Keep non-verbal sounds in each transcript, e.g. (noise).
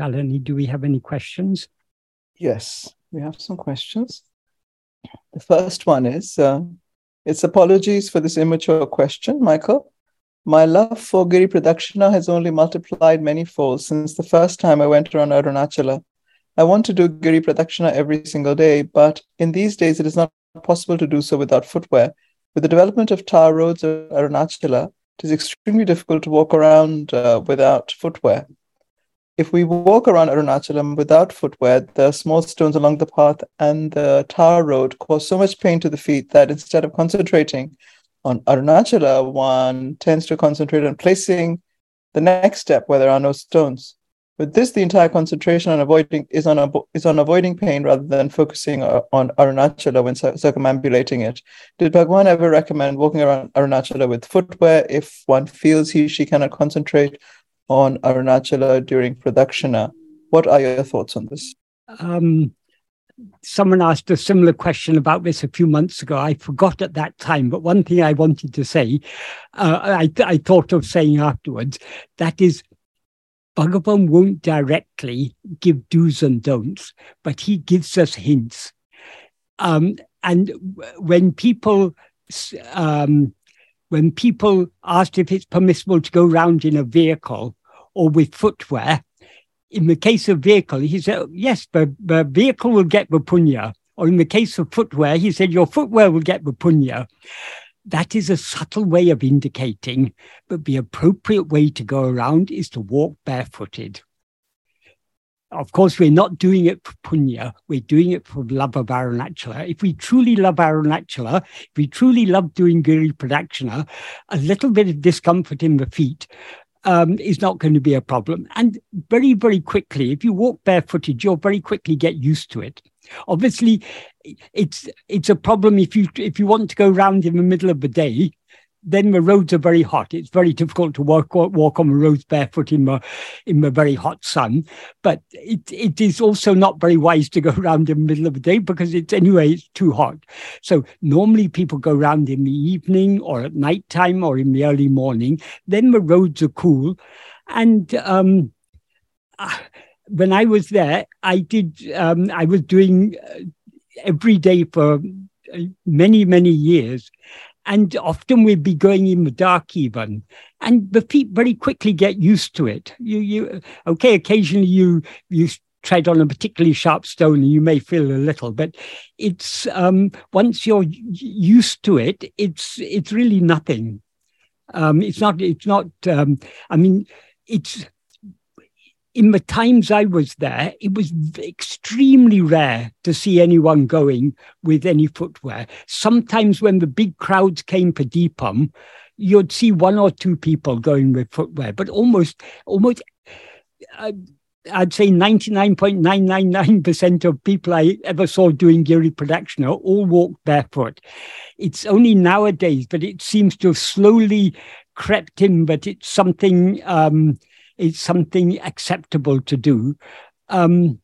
Shalini, do we have any questions? Yes, we have some questions. The first one is uh, it's apologies for this immature question, Michael. My love for Giri Pradakshina has only multiplied many folds since the first time I went around Arunachala. I want to do Giri Pradakshina every single day, but in these days it is not possible to do so without footwear. With the development of tar roads of Arunachala, it is extremely difficult to walk around uh, without footwear. If we walk around Arunachalam without footwear, the small stones along the path and the tar road cause so much pain to the feet that instead of concentrating on Arunachala, one tends to concentrate on placing the next step where there are no stones. With this, the entire concentration on avoiding is on is on avoiding pain rather than focusing on Arunachala when circumambulating it. Did Bhagwan ever recommend walking around Arunachala with footwear if one feels he she cannot concentrate on Arunachala during Pradakshina? What are your thoughts on this? Um, someone asked a similar question about this a few months ago. I forgot at that time, but one thing I wanted to say, uh, I, I thought of saying afterwards, that is Bhagavan won't directly give do's and don'ts, but he gives us hints. Um, and when people um, when people asked if it's permissible to go around in a vehicle or with footwear, in the case of vehicle, he said, yes, the, the vehicle will get the punya. Or in the case of footwear, he said, your footwear will get the punya. That is a subtle way of indicating, but the appropriate way to go around is to walk barefooted. Of course, we're not doing it for punya, we're doing it for love of Arunachala. If we truly love Arunachala, if we truly love doing Giri Pradakshina, a little bit of discomfort in the feet um, is not going to be a problem. And very, very quickly, if you walk barefooted, you'll very quickly get used to it. Obviously, it's it's a problem if you if you want to go around in the middle of the day then the roads are very hot. It's very difficult to walk walk on the roads barefoot in the in the very hot sun. But it it is also not very wise to go (laughs) around in the middle of the day because it's anyway it's too hot. So normally people go around in the evening or at night time or in the early morning. Then the roads are cool, and um, uh, when I was there, I did um, I was doing uh, every day for uh, many many years and often we'd be going in the dark even. And the feet very quickly get used to it. You you okay occasionally you you tread on a particularly sharp stone and you may feel a little but it's um, once you're used to it it's it's really nothing. Um, it's not it's not um, i mean it's in the times I was there, it was extremely rare to see anyone going with any footwear. Sometimes when the big crowds came for Deepam, you'd see one or two people going with footwear, but almost, almost, uh, I'd say 99.999% of people I ever saw doing Giri Pradakshina all walked barefoot. It's only nowadays, but it seems to have slowly crept in, but it's something um, it's something acceptable to do. Um,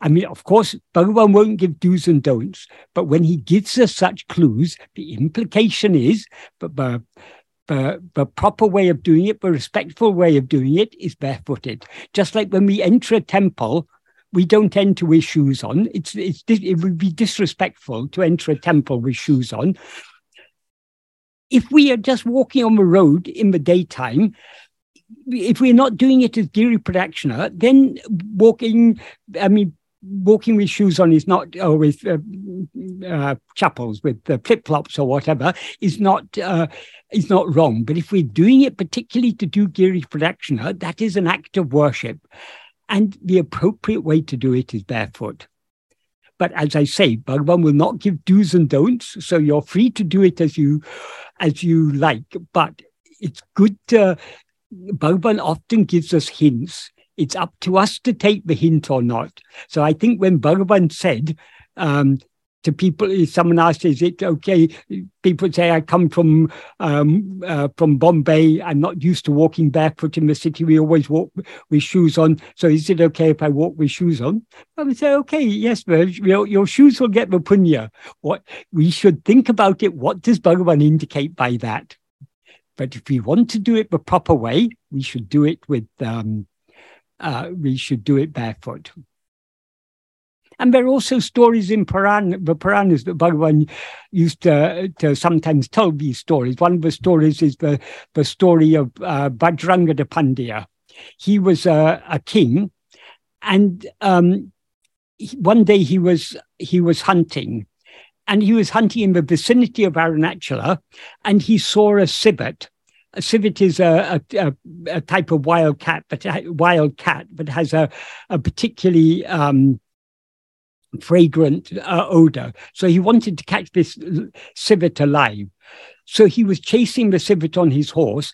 I mean, of course, Bhagavan won't give do's and don'ts, but when he gives us such clues, the implication is but the, the, the proper way of doing it, the respectful way of doing it is barefooted. Just like when we enter a temple, we don't enter with shoes on. It's, it's, it would be disrespectful to enter a temple with shoes on. If we are just walking on the road in the daytime, if we're not doing it as Giri Pradakshina, then walking, I mean, walking with shoes on is not, or with uh, uh, chappals, with uh, flip flops or whatever, is not uh, is not wrong. But if we're doing it particularly to do Giri Pradakshina, that is an act of worship, and the appropriate way to do it is barefoot. But as I say, Bhagavan will not give do's and don'ts, so you're free to do it as you as you like. But it's good to Bhagavan often gives us hints. It's up to us to take the hint or not. So I think when Bhagavan said um, to people, if someone asked, "Is it okay?" People say, "I come from um, uh, from Bombay. I'm not used to walking barefoot in the city. We always walk with shoes on. So is it okay if I walk with shoes on?" I would say, "Okay, yes, your, your shoes will get the punya." What we should think about it. What does Bhagavan indicate by that? But if we want to do it the proper way, we should do it with um, uh, we should do it barefoot. And there are also stories in Puran, the Puranas that Bhagavan used to, to sometimes tell these stories. One of the stories is the, the story of uh, Vajrangada Pandya. He was a, a king, and um, one day he was he was hunting, and he was hunting in the vicinity of Arunachala, and he saw a civet. A civet is a, a, a type of wild cat, but wild cat, but has a, a particularly um, fragrant uh, odor. So he wanted to catch this civet alive. So he was chasing the civet on his horse.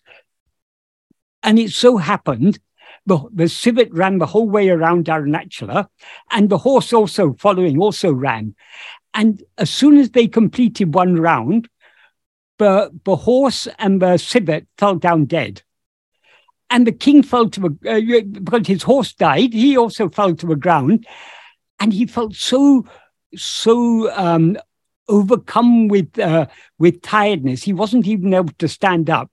And it so happened the, the civet ran the whole way around Arunachala, and the horse also following also ran. And as soon as they completed one round, the, horse and the civet fell down dead. And the king fell to the, uh, because his horse died, he also fell to the ground and he felt so so um, overcome with uh, with tiredness. He wasn't even able to stand up.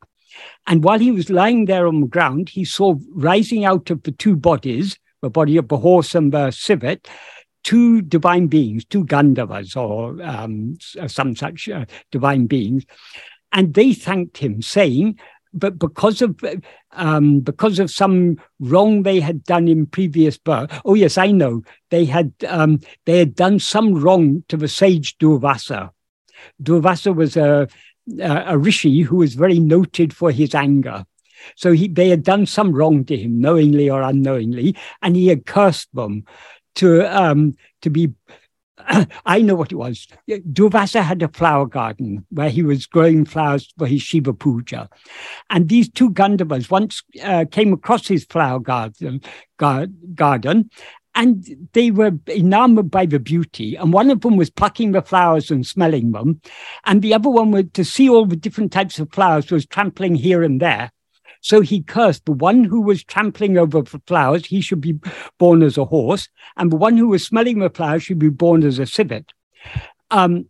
And while he was lying there on the ground, he saw rising out of the two bodies, the body of the horse and the civet, two divine beings, two Gandharvas or um, some such uh, divine beings. And they thanked him, saying, but because of um, because of some wrong they had done in previous birth. Oh yes, I know they had um, they had done some wrong to the sage Durvasa. Durvasa was a a rishi who was very noted for his anger. So he, they had done some wrong to him, knowingly or unknowingly, and he had cursed them to um, to be (clears throat) I know what it was. Durvasa had a flower garden where he was growing flowers for his Shiva puja. And these two Gandharvas once uh, came across his flower garden, garden and they were enamored by the beauty. And one of them was plucking the flowers and smelling them. And the other one was to see all the different types of flowers was trampling here and there. So he cursed the one who was trampling over flowers, he should be born as a horse, and the one who was smelling the flowers should be born as a civet. Um,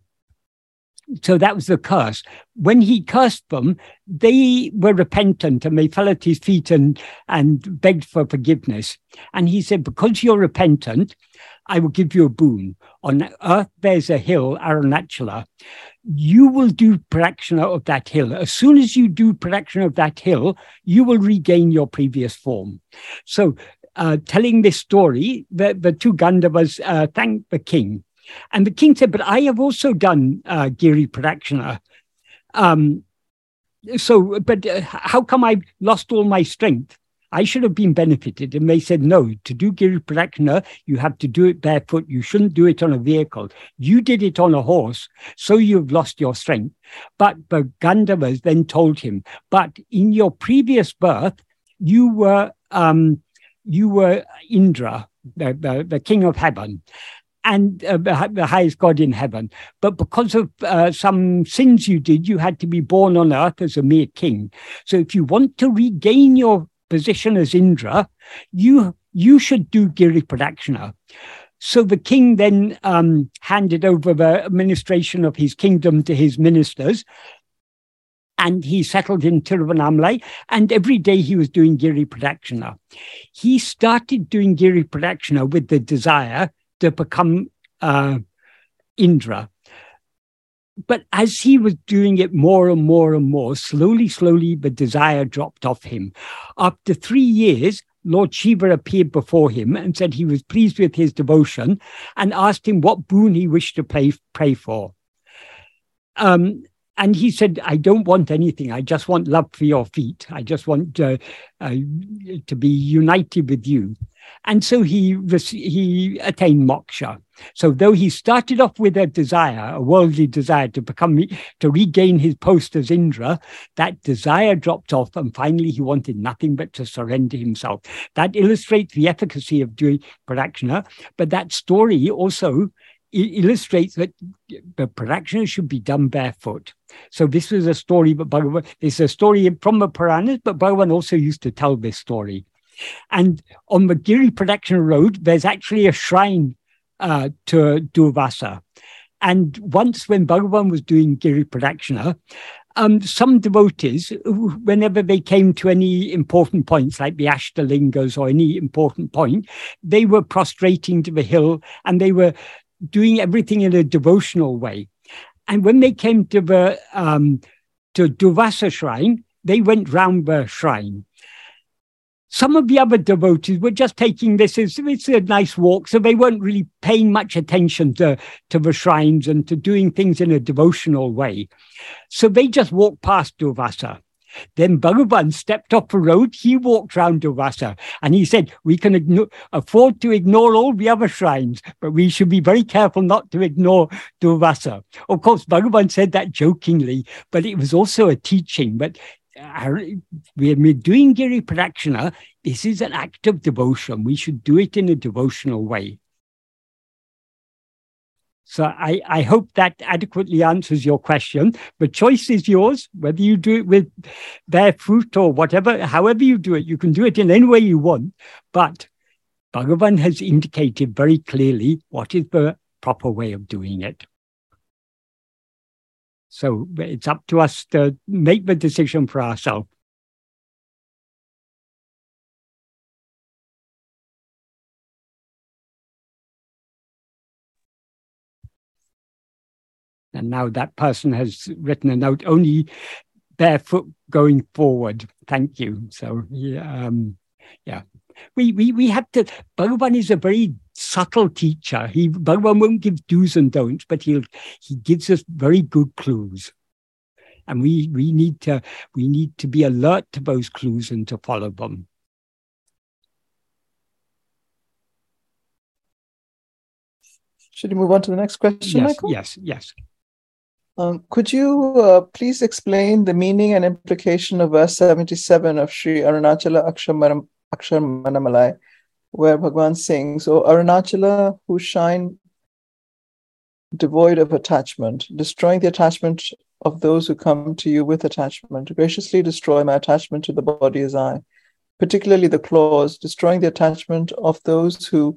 so that was the curse. When he cursed them, they were repentant and they fell at his feet and, and begged for forgiveness. And he said, Because you're repentant, I will give you a boon. On earth, there's a hill, Arunachala. You will do pradakshina of that hill. As soon as you do pradakshina of that hill, you will regain your previous form. So, uh, telling this story, the, the two Gandharvas uh, thanked the king. And the king said, But I have also done uh, Giri Pradakshina. Um, so, but uh, how come I've lost all my strength? I should have been benefited. And they said, no, to do Giri Pradakshina, you have to do it barefoot. You shouldn't do it on a vehicle. You did it on a horse, so you've lost your strength. But the Gandharvas then told him, but in your previous birth, you were um, you were Indra, the, the, the king of heaven and uh, the highest God in heaven. But because of uh, some sins you did, you had to be born on earth as a mere king. So if you want to regain your position as Indra, you you should do Giri Pradakshina. So the king then um, handed over the administration of his kingdom to his ministers, and he settled in Tiruvannamalai, and every day he was doing Giri Pradakshina. He started doing Giri Pradakshina with the desire to become uh, Indra. But as he was doing it more and more and more, slowly, slowly, the desire dropped off him. After three years, Lord Shiva appeared before him and said he was pleased with his devotion and asked him what boon he wished to pray, pray for. Um, and he said, I don't want anything. I just want love for your feet. I just want uh, uh, to be united with you. And so he, he attained moksha. So though he started off with a desire, a worldly desire to become, to regain his post as Indra, that desire dropped off and finally he wanted nothing but to surrender himself. That illustrates the efficacy of doing pradakshina. But that story also illustrates that the pradakshina should be done barefoot. So this was a story, but Bhagavan, is a story from the Puranas, but Bhagavan also used to tell this story. And on the Giri Pradakshina Road, there's actually a shrine uh, to Durvasa. And once when Bhagavan was doing Giri Pradakshina, um, some devotees, whenever they came to any important points like the Ashtalingas or any important point, they were prostrating to the hill and they were doing everything in a devotional way. And when they came to the um, to Durvasa shrine, they went round the shrine. Some of the other devotees were just taking this as it's a nice walk, so they weren't really paying much attention to, to the shrines and to doing things in a devotional way. So they just walked past Durvasa. Then Bhagavan stepped off the road. He walked round Durvasa and he said, We can igno- afford to ignore all the other shrines, but we should be very careful not to ignore Durvasa. Of course, Bhagavan said that jokingly, but it was also a teaching. But we're doing Giri Pradakshina, this is an act of devotion. We should do it in a devotional way. So I, I hope that adequately answers your question. The choice is yours, whether you do it with bare fruit or whatever, however you do it, you can do it in any way you want. But Bhagavan has indicated very clearly what is the proper way of doing it. So it's up to us to make the decision for ourselves. And now that person has written a note only barefoot going forward. Thank you. So, yeah, um, yeah. We, we, we have to, Bhagavan is a very subtle teacher. He Bhagavan won't give do's and don'ts, but he'll he gives us very good clues. And we we need to we need to be alert to those clues and to follow them. Should we move on to the next question, yes, Michael? Yes, yes. Um, could you uh, please explain the meaning and implication of verse 77 of Sri Arunachala Aksharamanamalai, where Bhagwan sings, O Arunachala, who shine devoid of attachment, destroying the attachment of those who come to you with attachment, graciously destroy my attachment to the body as I, particularly the clause, destroying the attachment of those who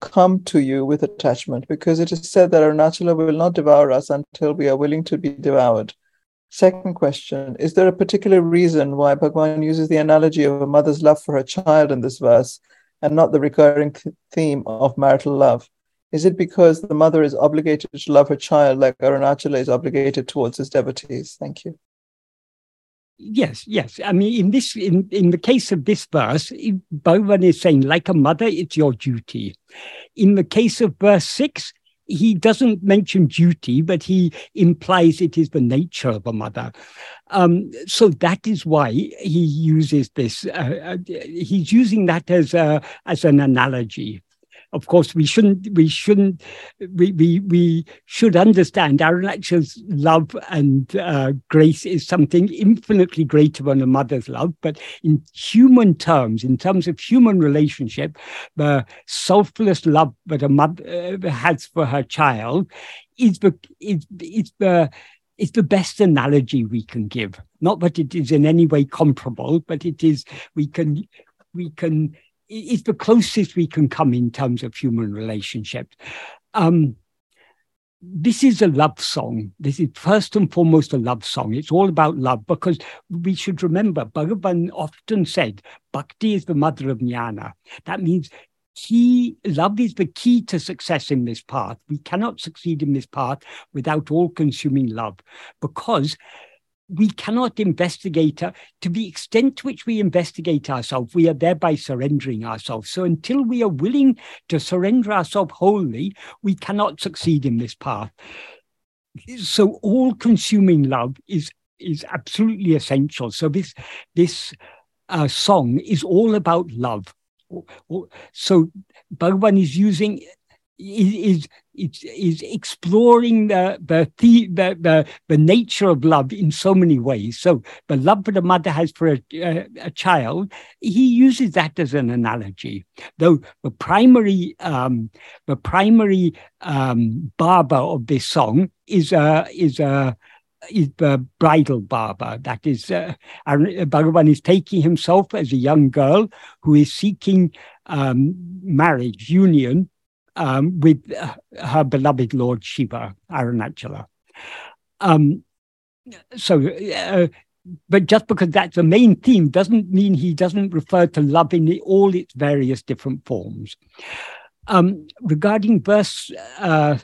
come to you with attachment, because it is said that Arunachala will not devour us until we are willing to be devoured. Second question Is there a particular reason why Bhagwan uses the analogy of a mother's love for her child in this verse? And not the recurring th- theme of marital love? Is it because the mother is obligated to love her child like Arunachala is obligated towards his devotees? Thank you. Yes, yes. I mean, in this, in, in the case of this verse, Bhagavan is saying, like a mother, it's your duty. In the case of verse six, he doesn't mention duty, but he implies it is the nature of a mother. Um, so that is why he uses this. Uh, uh, he's using that as a as an analogy of course, we shouldn't, we shouldn't, we, we, we should understand Arunachala's love and uh, grace is something infinitely greater than a mother's love. But in human terms, in terms of human relationship, the selfless love that a mother uh, has for her child is the, is, is the, is the best analogy we can give. Not that it is in any way comparable, but it is, we can, we can is the closest we can come in terms of human relationships. Um, this is a love song. This is first and foremost a love song. It's all about love because we should remember Bhagavan often said, Bhakti is the mother of jnana. That means key love is the key to success in this path. We cannot succeed in this path without all consuming love because we cannot investigate to the extent to which we investigate ourselves, we are thereby surrendering ourselves. So until we are willing to surrender ourselves wholly, we cannot succeed in this path. So all consuming love is is absolutely essential. So this this uh, song is all about love. So Bhagavan is using is is, is exploring the the, the the the nature of love in so many ways. So the love that a mother has for a, a, a child, he uses that as an analogy. Though the primary um, the primary um, bhava of this song is a is a is the bridal bhava. That is, uh, Bhagavan is taking himself as a young girl who is seeking um, marriage, union um, with uh, her beloved Lord Shiva, Arunachala. Um, so, uh, but just because that's the main theme doesn't mean he doesn't refer to love in all its various different forms. Um, regarding verse uh,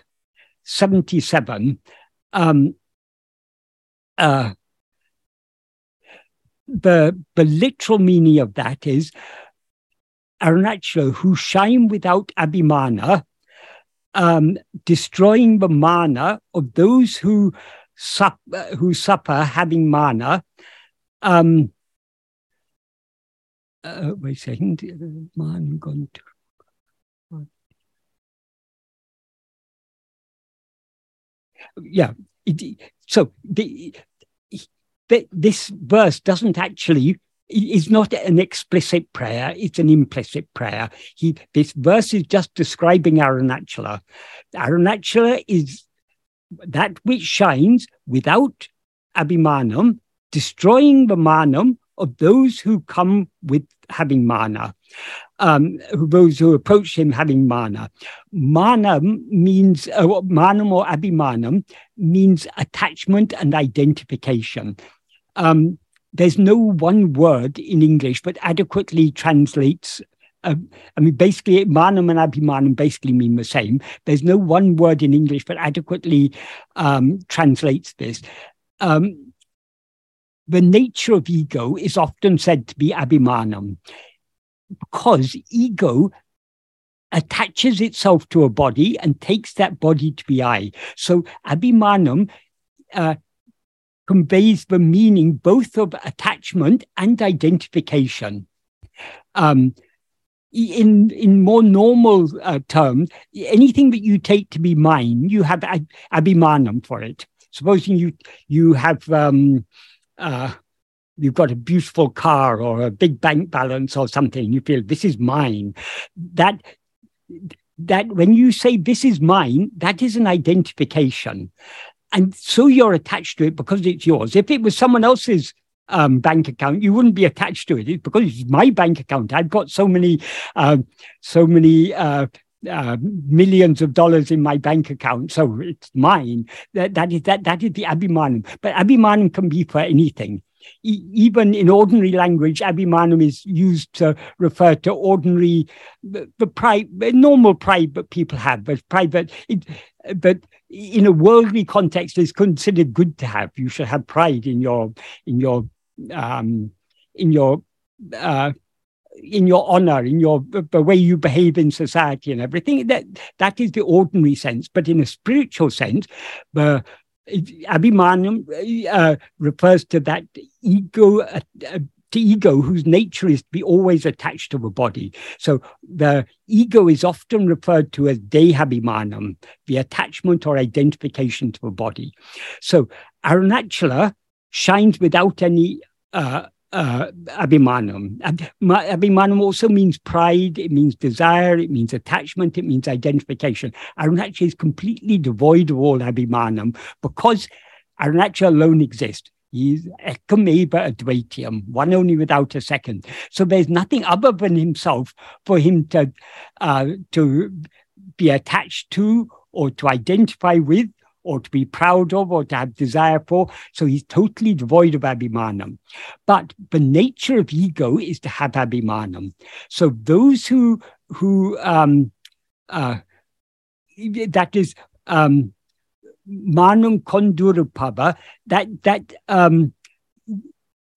77, um, uh, the, the literal meaning of that is Arunachala, who shine without Abhimana, um, destroying the mana of those who, sup, uh, who suffer having mana. Um, uh, wait a second, man gone to. Yeah, it, so the, the, this verse doesn't actually is not an explicit prayer, it's an implicit prayer. He, this verse is just describing Arunachala. Arunachala is that which shines without abhimanam, destroying the manam of those who come with having mana, um, those who approach him having mana. Manam means, uh, manam or abhimanam means attachment and identification. Um, there's no one word in English that adequately translates. Uh, I mean, basically, manam and abhimanam basically mean the same. There's no one word in English that adequately um, translates this. Um, the nature of ego is often said to be abhimanam because ego attaches itself to a body and takes that body to be I. So abhimanam uh, conveys the meaning both of attachment and identification. Um, in in more normal uh, terms, anything that you take to be mine, you have ab- abhimanam for it. Supposing you you have um, uh, you've got a beautiful car or a big bank balance or something, you feel this is mine. That that when you say this is mine, that is an identification and so you're attached to it because it's yours. If it was someone else's um, bank account, you wouldn't be attached to it. It's because it's my bank account. I've got so many, uh, so many uh, uh, millions of dollars in my bank account, so it's mine. That that is that that is the abhimanam. But abhimanam can be for anything. E- even in ordinary language, abhimanam is used to refer to ordinary, the, the pride, normal pride that people have, but private. It, but in a worldly context is considered good to have. You should have pride in your in your um, in your uh, in your honor, in your the way you behave in society and everything. That that is the ordinary sense. But in a spiritual sense, the Abhimanam uh, refers to that ego uh, to ego whose nature is to be always attached to the body. So the ego is often referred to as dehabhimanam, the attachment or identification to the body. So Arunachala shines without any uh, uh, abhimanam. Abhimanam also means pride, it means desire, it means attachment, it means identification. Arunachala is completely devoid of all abhimanam because Arunachala alone exists. He's ekameva advaitiam, one only without a second. So there's nothing other than himself for him to uh, to be attached to or to identify with or to be proud of or to have desire for. So he's totally devoid of abhimanam. But the nature of ego is to have abhimanam. So those who who um, uh, that is um, manum kondurupava, that that um,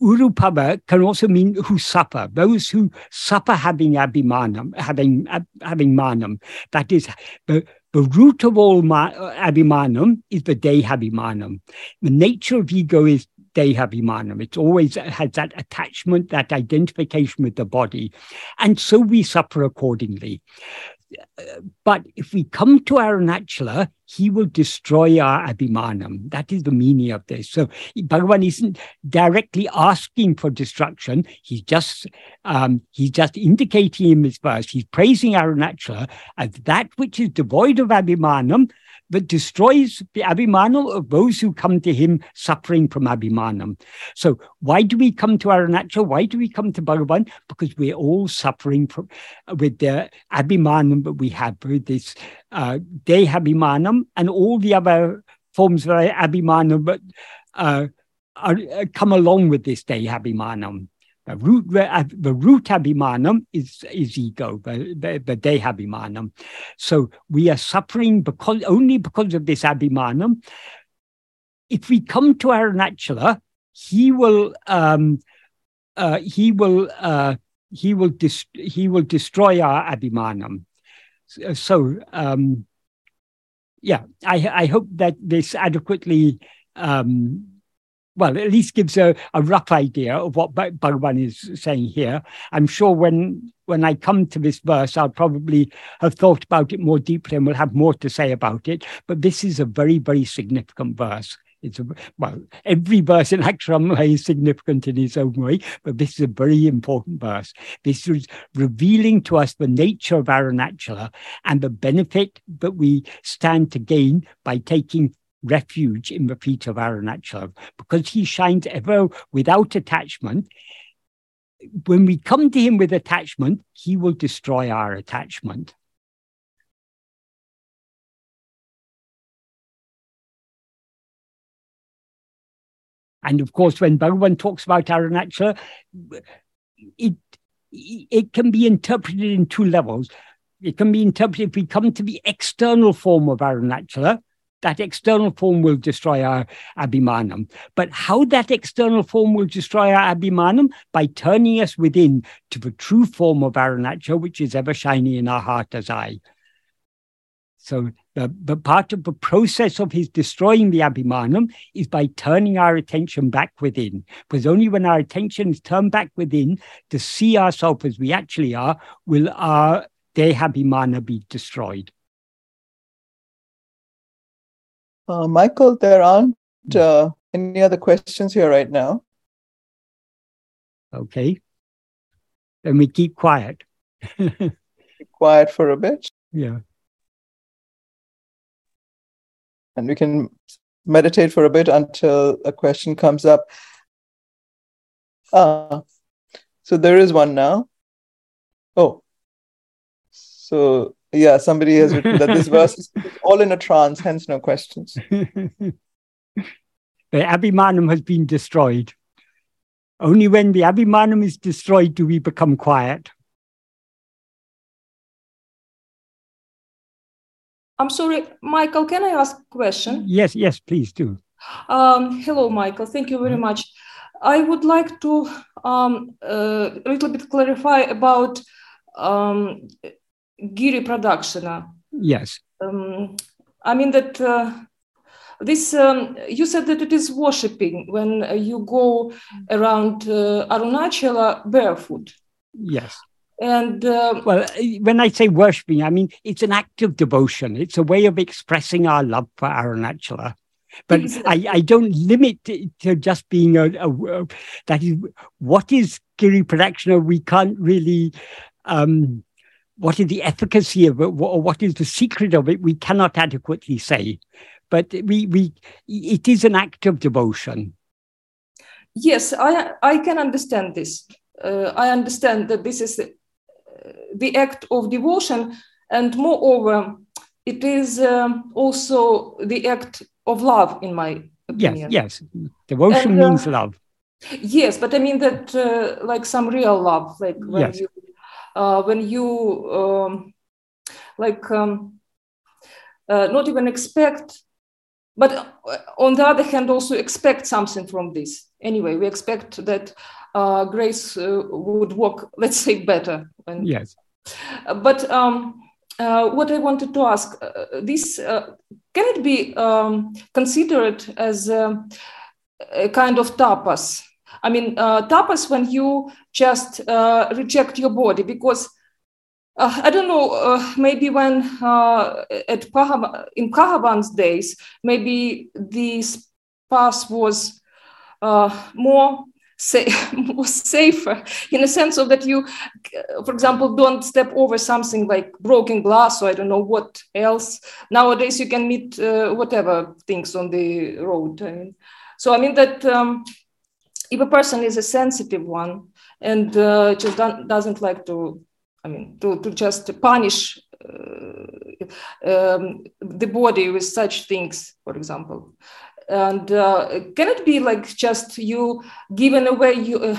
urupava can also mean who suffer. Those who suffer having abhimanam, having having manam. That is the the root of all ma- abhimanam is the dehabhimanam. The nature of ego is dehabhimanam. It always has that attachment, that identification with the body. And so we suffer accordingly but if we come to Arunachala, he will destroy our Abhimanam. That is the meaning of this. So Bhagavan isn't directly asking for destruction. He's just um, he's just indicating in this verse. He's praising Arunachala as that which is devoid of Abhimanam that destroys the abhimanam of those who come to him suffering from abhimanam. So why do we come to Arunachala? Why do we come to Bhagavan? Because we're all suffering from with the abhimanam that we have, with this uh, dehabhimanam and all the other forms of abhimanam, but uh, are, uh, come along with this day dehabhimanam. The root, the root abhimanam is, is ego, the, the, the. So we are suffering because only because of this abhimanam. If we come to Arunachala, he will um, uh, he will uh, he will he will destroy our abhimanam. So um, yeah, I I hope that this adequately um, well, at least gives a, a rough idea of what Bhagavan is saying here. I'm sure when when I come to this verse, I'll probably have thought about it more deeply and will have more to say about it. But this is a very, very significant verse. It's a, well, every verse in Aksharamala is significant in its own way, but this is a very important verse. This is revealing to us the nature of Arunachala and the benefit that we stand to gain by taking refuge in the feet of Arunachala because he shines ever without attachment. When we come to him with attachment, he will destroy our attachment. And of course, when Bhagavan talks about Arunachala, it, it can be interpreted in two levels. It can be interpreted if we come to the external form of Arunachala, that external form will destroy our abhimanam. But how that external form will destroy our abhimanam? By turning us within to the true form of Arunachala, which is ever shining in our heart as I. So the, the part of the process of his destroying the abhimanam is by turning our attention back within. Because only when our attention is turned back within to see ourselves as we actually are, will our dehabhimana be destroyed. Uh, Michael, there aren't uh, any other questions here right now. Okay. Then we keep quiet. (laughs) keep quiet for a bit. Yeah. And we can meditate for a bit until a question comes up. Uh, so there is one now. Oh. So yeah, somebody has written that this (laughs) verse is all in a trance, hence no questions. (laughs) the Abhimanam has been destroyed. Only when the Abhimanam is destroyed do we become quiet. I'm sorry, Michael, can I ask a question? Yes, yes, please do. Um, hello, Michael. Thank you very much. I would like to um, uh, a little bit clarify about um, Giri Pradakshina. Yes. Um, I mean that uh, this um, you said that it is worshipping when uh, you go around uh, Arunachala barefoot. Yes. And uh, well, when I say worshipping, I mean it's an act of devotion. It's a way of expressing our love for Arunachala. But exactly. I, I don't limit it to just being a, a, a that is what is Giri Pradakshina. We can't really um, what is the efficacy of it or what is the secret of it we cannot adequately say. But we we it is an act of devotion. Yes i i can understand this. Uh, i understand that this is the, the, act of devotion and moreover it is um, also the act of love in my opinion. yes yes. Devotion and, uh, means love. yes but i mean that uh, like some real love like when yes. you uh, when you um, like um, uh, not even expect but uh, on the other hand also expect something from this. Anyway we expect that uh, grace uh, would work let's say better. When, yes. But um, uh, what i wanted to ask this can it be um, considered as a, a kind of tapas I mean, uh, tapas when you just uh, reject your body because uh, I don't know, uh, maybe when uh, at in Bhagavan's days, maybe this path was uh, more was (laughs) safer in a sense of that you, for example, don't step over something like broken glass or I don't know what else. Nowadays you can meet whatever things on the road. I mean, so I mean that um, if a person is a sensitive one and uh, just doesn't like to, I mean, to, to just punish uh, um, the body with such things, for example, and uh, can it be like just you giving away you uh,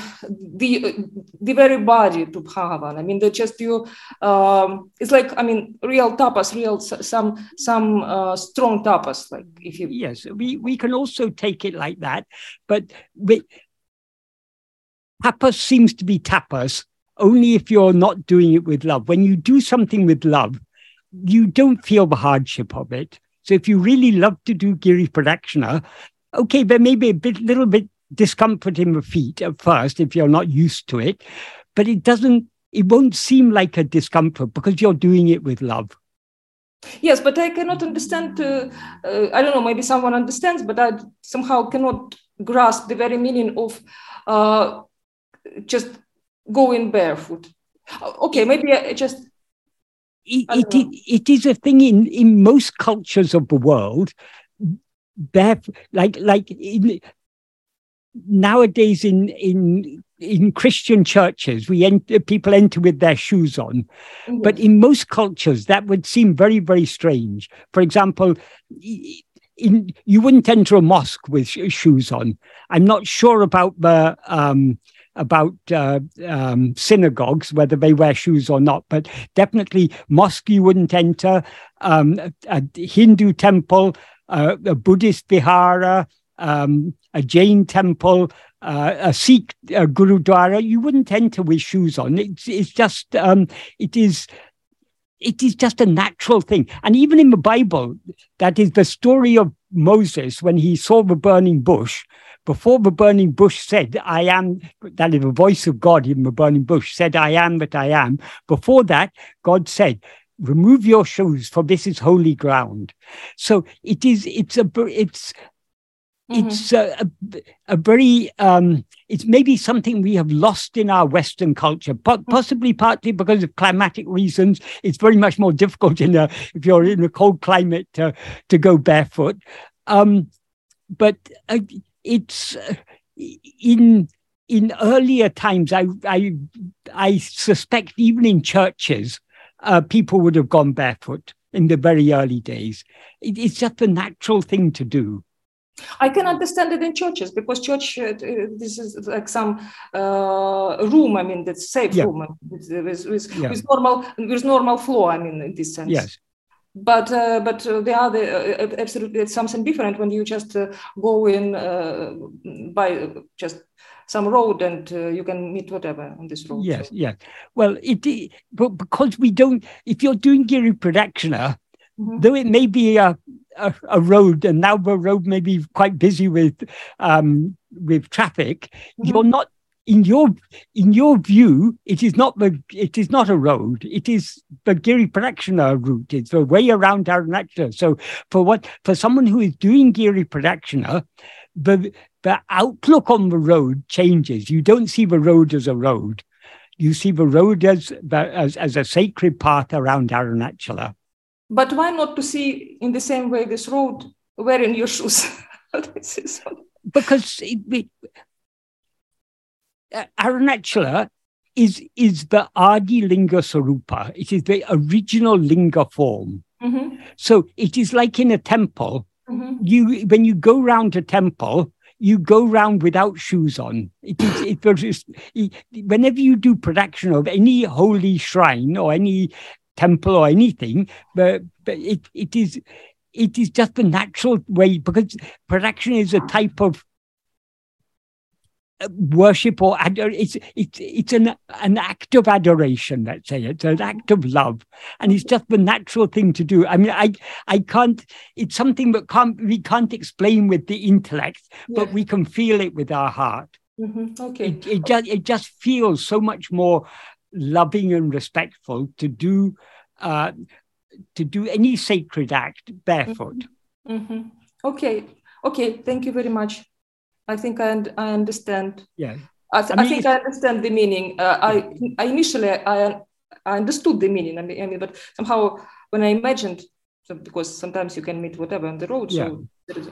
the the very body to Bhagavan? I mean, that just you. Um, it's like I mean, real tapas, real some some uh, strong tapas. Like if you yes, we we can also take it like that, but we, tapas seems to be tapas only if you're not doing it with love. When you do something with love, you don't feel the hardship of it. So if you really love to do Giri Pradakshina, okay, there may be a bit, little bit discomfort in the feet at first if you're not used to it, but it doesn't, it won't seem like a discomfort because you're doing it with love. Yes, but I cannot understand. Uh, uh, I don't know. Maybe someone understands, but I somehow cannot grasp the very meaning of uh, just going barefoot. Okay, maybe I just it, it, it is a thing in, in most cultures of the world. There, like like in, nowadays in in in Christian churches, we enter, people enter with their shoes on, mm-hmm. but in most cultures that would seem very very strange. For example. In, you wouldn't enter a mosque with shoes on. I'm not sure about the um, about uh, um, synagogues, whether they wear shoes or not, but definitely mosque you wouldn't enter, um, a, a, Hindu temple, uh, a Buddhist vihara, um, a Jain temple, uh, a Sikh uh, Gurudwara, you wouldn't enter with shoes on. It's, it's just, um, it is it is just a natural thing. And even in the Bible, that is the story of Moses when he saw the burning bush before the burning bush said, I am, that is the voice of God in the burning bush said, I am that I am. Before that, God said, remove your shoes for this is holy ground. So it is, it's a, it's, Mm-hmm. it's a, a, a very um, it's maybe something we have lost in our western culture but possibly partly because of climatic reasons it's very much more difficult in a if you're in a cold climate to, to go barefoot um, but uh, it's uh, in in earlier times. I I I suspect even in churches, uh, people would have gone barefoot in the very early days. It, it's just a natural thing to do. I can understand it in churches because church uh, this is like some uh, room. I mean, that's safe yeah. room with, with, with, yeah. with, normal with normal floor. I mean, in this sense. Yes but uh, but uh, they are the, uh, absolutely it's something different when you just uh, go in uh, by just some road and uh, you can meet whatever on this road. Yes, so. yes. Well, it, but because we don't, if you're doing Giri Pradakshina, mm-hmm. though it may be a, a, a road, and now the road may be quite busy with um, with traffic, mm-hmm. you're not in your in your view, it is not the it is not a road. It is the Giri Pradakshina route. It's the way around Arunachala. So for what for someone who is doing Giri Pradakshina, the the outlook on the road changes. You don't see the road as a road. You see the road as as, as a sacred path around Arunachala. But why not to see in the same way this road wearing your shoes? (laughs) because it, uh, Arunachala is is the Adi Linga Swarupa. It is the original Linga form. Mm-hmm. So it is like in a temple. Mm-hmm. You when you go round a temple, you go round without shoes on. It is it, it, whenever you do pradakshina of any holy shrine or any temple or anything, but, but it it is it is just the natural way because pradakshina is a type of worship or ador- it's it's it's an an act of adoration let's say. It's an act of love. And it's just the natural thing to do. I mean i i can't it's something that can't we can't explain with the intellect yeah. but we can feel it with our heart. Mm-hmm. okay. It, it just it just feels so much more loving and respectful to do uh to do any sacred act barefoot. Mm-hmm. Mm-hmm. okay. Okay. Thank you very much I think I, I understand. Yeah. I, th- I, mean, I think I understand the meaning. Uh, I, I initially I, I understood the meaning. I mean, I mean, but somehow when I imagined, so because sometimes you can meet whatever on the road, yeah. so that is,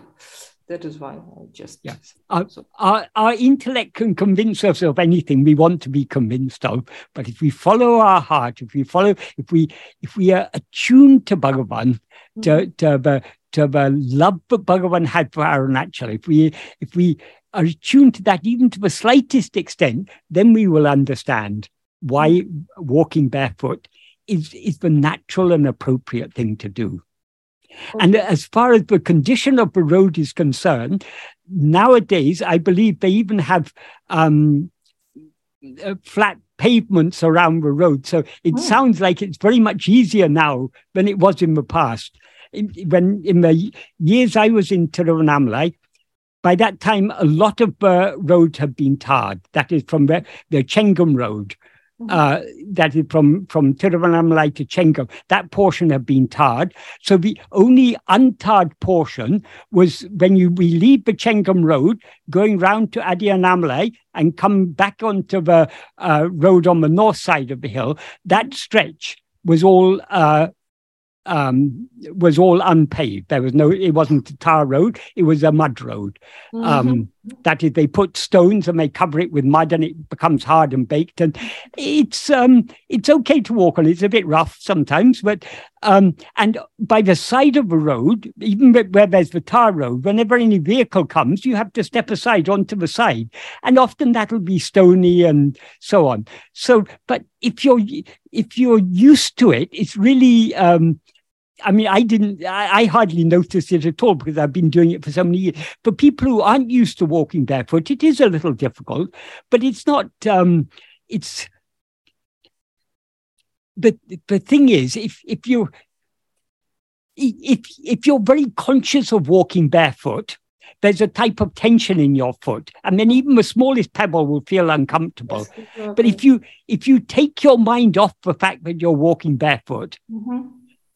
that is why I just yeah. Our, so. our, our intellect can convince us of anything we want to be convinced of, but if we follow our heart, if we follow, if we if we are attuned to Bhagavan, mm-hmm. to, to the to the love that Bhagavan had for Arunachal, if we if we are attuned to that even to the slightest extent, then we will understand why walking barefoot is, is the natural and appropriate thing to do. Okay. And as far as the condition of the road is concerned, nowadays, I believe they even have um, uh, flat pavements around the road. So it oh. sounds like it's very much easier now than it was in the past. In, when in the years I was in Tiruvannamalai, by that time, a lot of uh, roads have been tarred. That is from the, the Chengam Road, Mm-hmm. Uh, that is from, from Tiruvannamalai to Chengam. That portion had been tarred. So the only untarred portion was when you we leave the Chengam Road, going round to Adiyannamalai and come back onto the uh, road on the north side of the hill. That stretch was all uh, um, was all unpaved. There was no, it wasn't a tar road, it was a mud road. Mm-hmm. Um, that is, they put stones and they cover it with mud and it becomes hard and baked. And it's um, it's okay to walk on. It's a bit rough sometimes, but um, and by the side of the road, even where there's the tar road, whenever any vehicle comes, you have to step aside onto the side, and often that'll be stony and so on. So, but if you're if you're used to it, it's really um, I mean, I didn't, I, I, hardly noticed it at all because I've been doing it for so many years. For people who aren't used to walking barefoot, it is a little difficult, but it's not, um, it's, the, the thing is, if, if you're, if, if you're very conscious of walking barefoot, there's a type of tension in your foot and then even the smallest pebble will feel uncomfortable yes, but if you if you take your mind off the fact that you're walking barefoot mm-hmm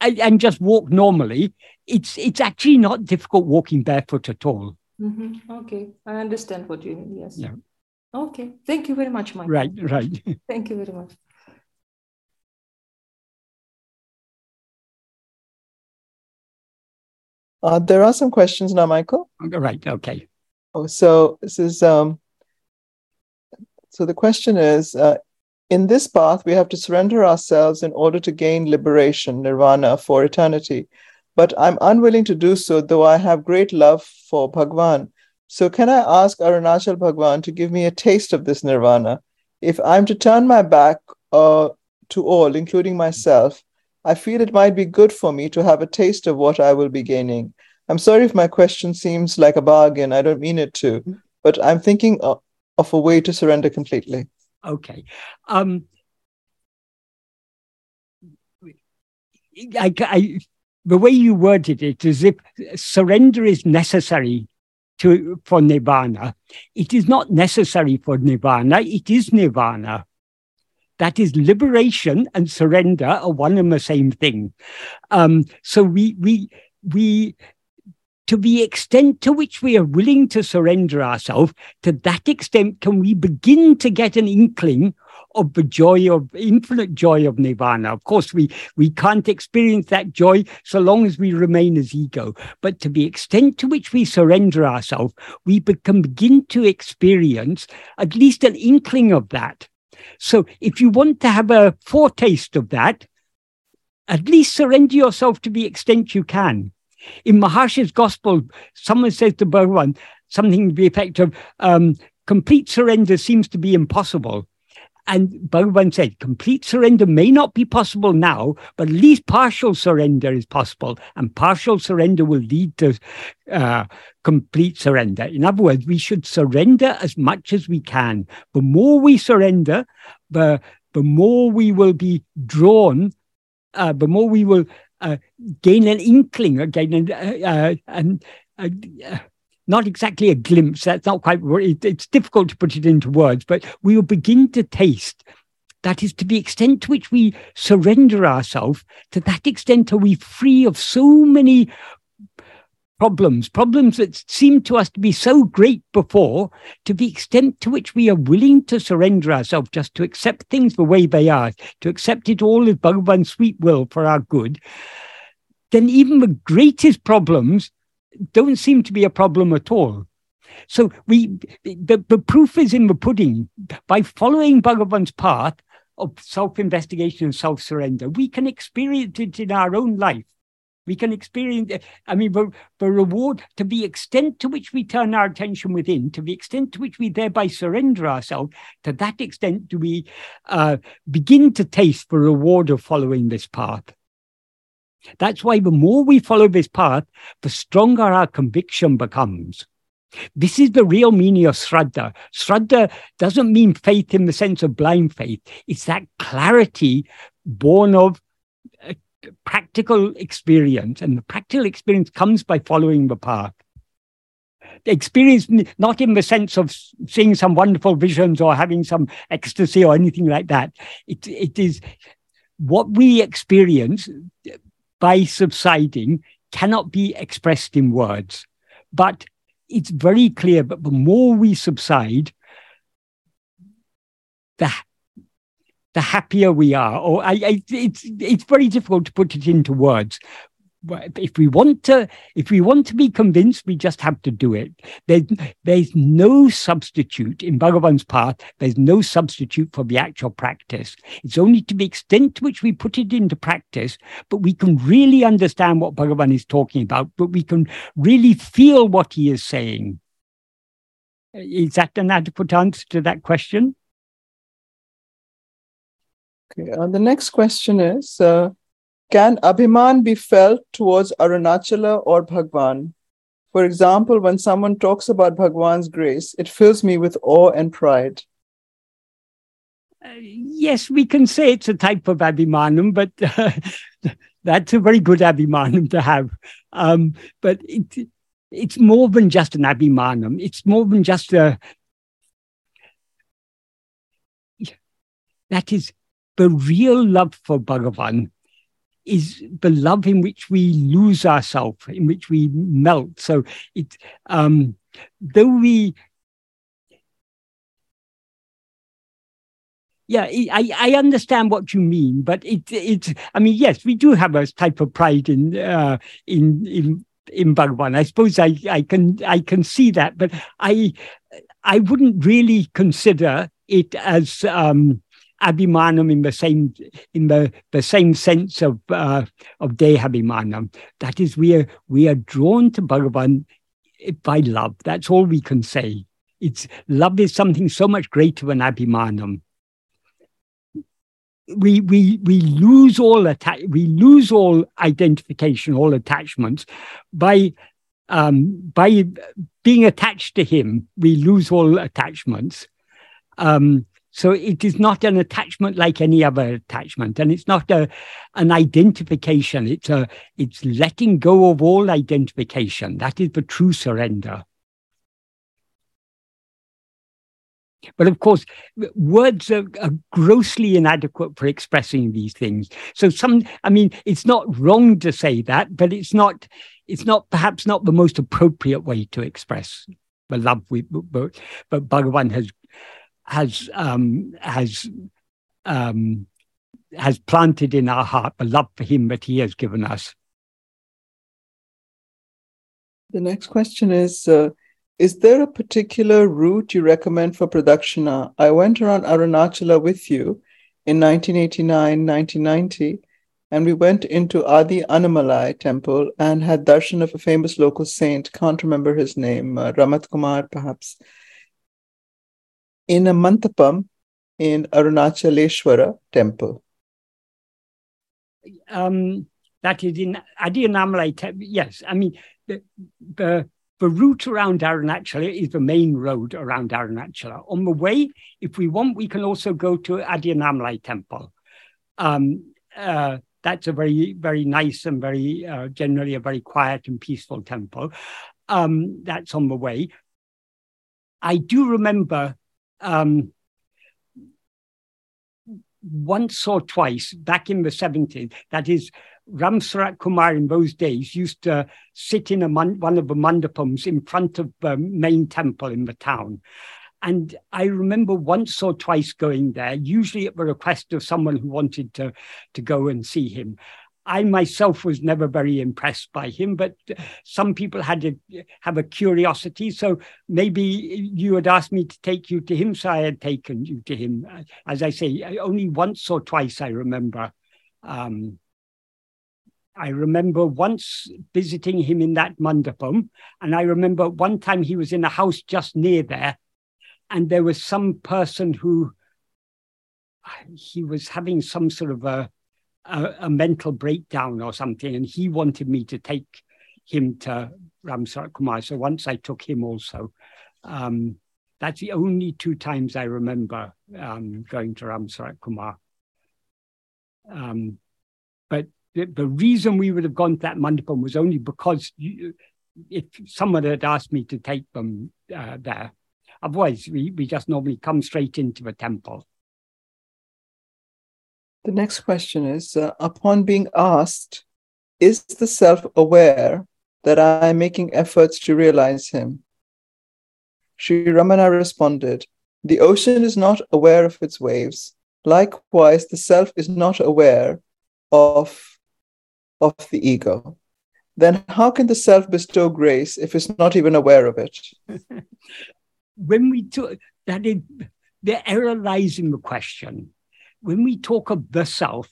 and, and just walk normally, it's it's actually not difficult walking barefoot at all. Mm-hmm. Okay, I understand what you mean. Yes. Yeah. Okay. Thank you very much, Mike. Right. Right. (laughs) Thank you very much. Uh, there are some questions now, Michael. Right. Okay. Oh, so this is um. So the question is, uh, in this path, we have to surrender ourselves in order to gain liberation, nirvana, for eternity. But I'm unwilling to do so, though I have great love for Bhagwan. So, can I ask Arunachal Bhagwan to give me a taste of this nirvana? If I'm to turn my back uh, to all, including myself, I feel it might be good for me to have a taste of what I will be gaining. I'm sorry if my question seems like a bargain. I don't mean it to, but I'm thinking of, of a way to surrender completely. Okay. Um, I, I, the way you worded it is if surrender is necessary to for nirvana. It is not necessary for nirvana. It is nirvana. That is liberation and surrender are one and the same thing. Um, so we we we to the extent to which we are willing to surrender ourselves, to that extent can we begin to get an inkling of the joy of infinite joy of nirvana. Of course, we, we can't experience that joy so long as we remain as ego. But to the extent to which we surrender ourselves, we can begin to experience at least an inkling of that. So if you want to have a foretaste of that, at least surrender yourself to the extent you can. In Maharshi's gospel, someone says to Bhagavan something to the effect of um, complete surrender seems to be impossible. And Bhagavan said, complete surrender may not be possible now, but at least partial surrender is possible. And partial surrender will lead to uh, complete surrender. In other words, we should surrender as much as we can. The more we surrender, the, the more we will be drawn, uh, the more we will uh, gain an inkling, or gain an, uh, uh, uh, not exactly a glimpse. That's not quite. It's difficult to put it into words, but we will begin to taste. That is to the extent to which we surrender ourselves. To that extent, are we free of so many problems, problems that seemed to us to be so great before, to the extent to which we are willing to surrender ourselves just to accept things the way they are, to accept it all as Bhagavan's sweet will for our good, then even the greatest problems don't seem to be a problem at all. So we the, the proof is in the pudding. By following Bhagavan's path of self-investigation and self-surrender, we can experience it in our own life We can experience, I mean, the, the reward, to the extent to which we turn our attention within, to the extent to which we thereby surrender ourselves, to that extent do we uh, begin to taste the reward of following this path. That's why the more we follow this path, the stronger our conviction becomes. This is the real meaning of Shraddha. Shraddha doesn't mean faith in the sense of blind faith. It's that clarity born of uh, practical experience. And the practical experience comes by following the path. The experience, not in the sense of seeing some wonderful visions or having some ecstasy or anything like that. It, it is what we experience by subsiding cannot be expressed in words. But it's very clear that the more we subside, the the happier we are. Or I, I, it's it's very difficult to put it into words. If we want to, if we want to be convinced, we just have to do it. There's, there's no substitute in Bhagavan's path. There's no substitute for the actual practice. It's only to the extent to which we put it into practice, but we can really understand what Bhagavan is talking about, but we can really feel what he is saying. Is that an adequate answer to that question? Okay. Uh, the next question is uh, Can Abhiman be felt towards Arunachala or Bhagwan? For example, when someone talks about Bhagwan's grace, it fills me with awe and pride. Uh, yes, we can say it's a type of Abhimanam, but uh, (laughs) that's a very good Abhimanam to have. Um, but it, it's more than just an Abhimanam. It's more than just a. That is the real love for Bhagavan is the love in which we lose ourselves, in which we melt. So it, um, though we, yeah, I, I understand what you mean, but it, it, I mean, yes, we do have a type of pride in, uh, in, in, in Bhagavan. I suppose I, I can, I can see that, but I, I wouldn't really consider it as, um, abhimanam in the same in the, the same sense of uh, of dehabhimanam. That is, we are we are drawn to Bhagavan by love. That's all we can say. It's love is something so much greater than abhimanam. We we we lose all atta- we lose all identification, all attachments by um, by being attached to him. We lose all attachments. Um, so it is not an attachment like any other attachment, and it's not a an identification. It's a it's letting go of all identification. That is the true surrender. But of course, words are, are, grossly inadequate for expressing these things. So some, I mean, it's not wrong to say that, but it's not, it's not perhaps not the most appropriate way to express the love we, but, but Bhagavan has has um, has um, has planted in our heart the love for Him that He has given us. The next question is uh, Is there a particular route you recommend for Pradakshina? I went around Arunachala with you in 1989 1990, and we went into Adi Annamalai temple and had darshan of a famous local saint. Can't remember his name, uh, Ramat Kumar, perhaps in a mantapam in Arunachaleshwara temple. Um, that is in Adianamalai. Yes, I mean the, the the route around Arunachala is the main road around Arunachala. On the way, if we want, we can also go to Adianamalai temple. Um, uh, that's a very, very nice and very uh, generally a very quiet and peaceful temple. Um, that's on the way. I do remember um, once or twice back in the 70s, that is, Ram Surat Kumar in those days used to sit in man, one of the mandapams in front of the main temple in the town. And I remember once or twice going there, usually at the request of someone who wanted to, to go and see him. I myself was never very impressed by him, but uh, some people had to have a curiosity. So maybe you had asked me to take you to him, so I had taken you to him. Uh, as I say, uh, only once or twice I remember um, I remember once visiting him in that mandapam, and I remember one time he was in a house just near there, and there was some person who he was having some sort of a, a, a mental breakdown or something, and he wanted me to take him to Ramsurat Kumar. So once I took him also. Um, that's the only two times I remember um, going to Ramsurat Kumar. Um, but the, the, reason we would have gone to that mandapam was only because you, if someone had asked me to take them uh, there, otherwise we, we just normally come straight into the temple. The next question is uh, Upon being asked, is the self aware that I am making efforts to realize him? Sri Ramana responded, The ocean is not aware of its waves. Likewise, the self is not aware of, of the ego. Then how can the self bestow grace if it's not even aware of it? (laughs) when we talk, that is, the error lies in the question. When we talk of the self,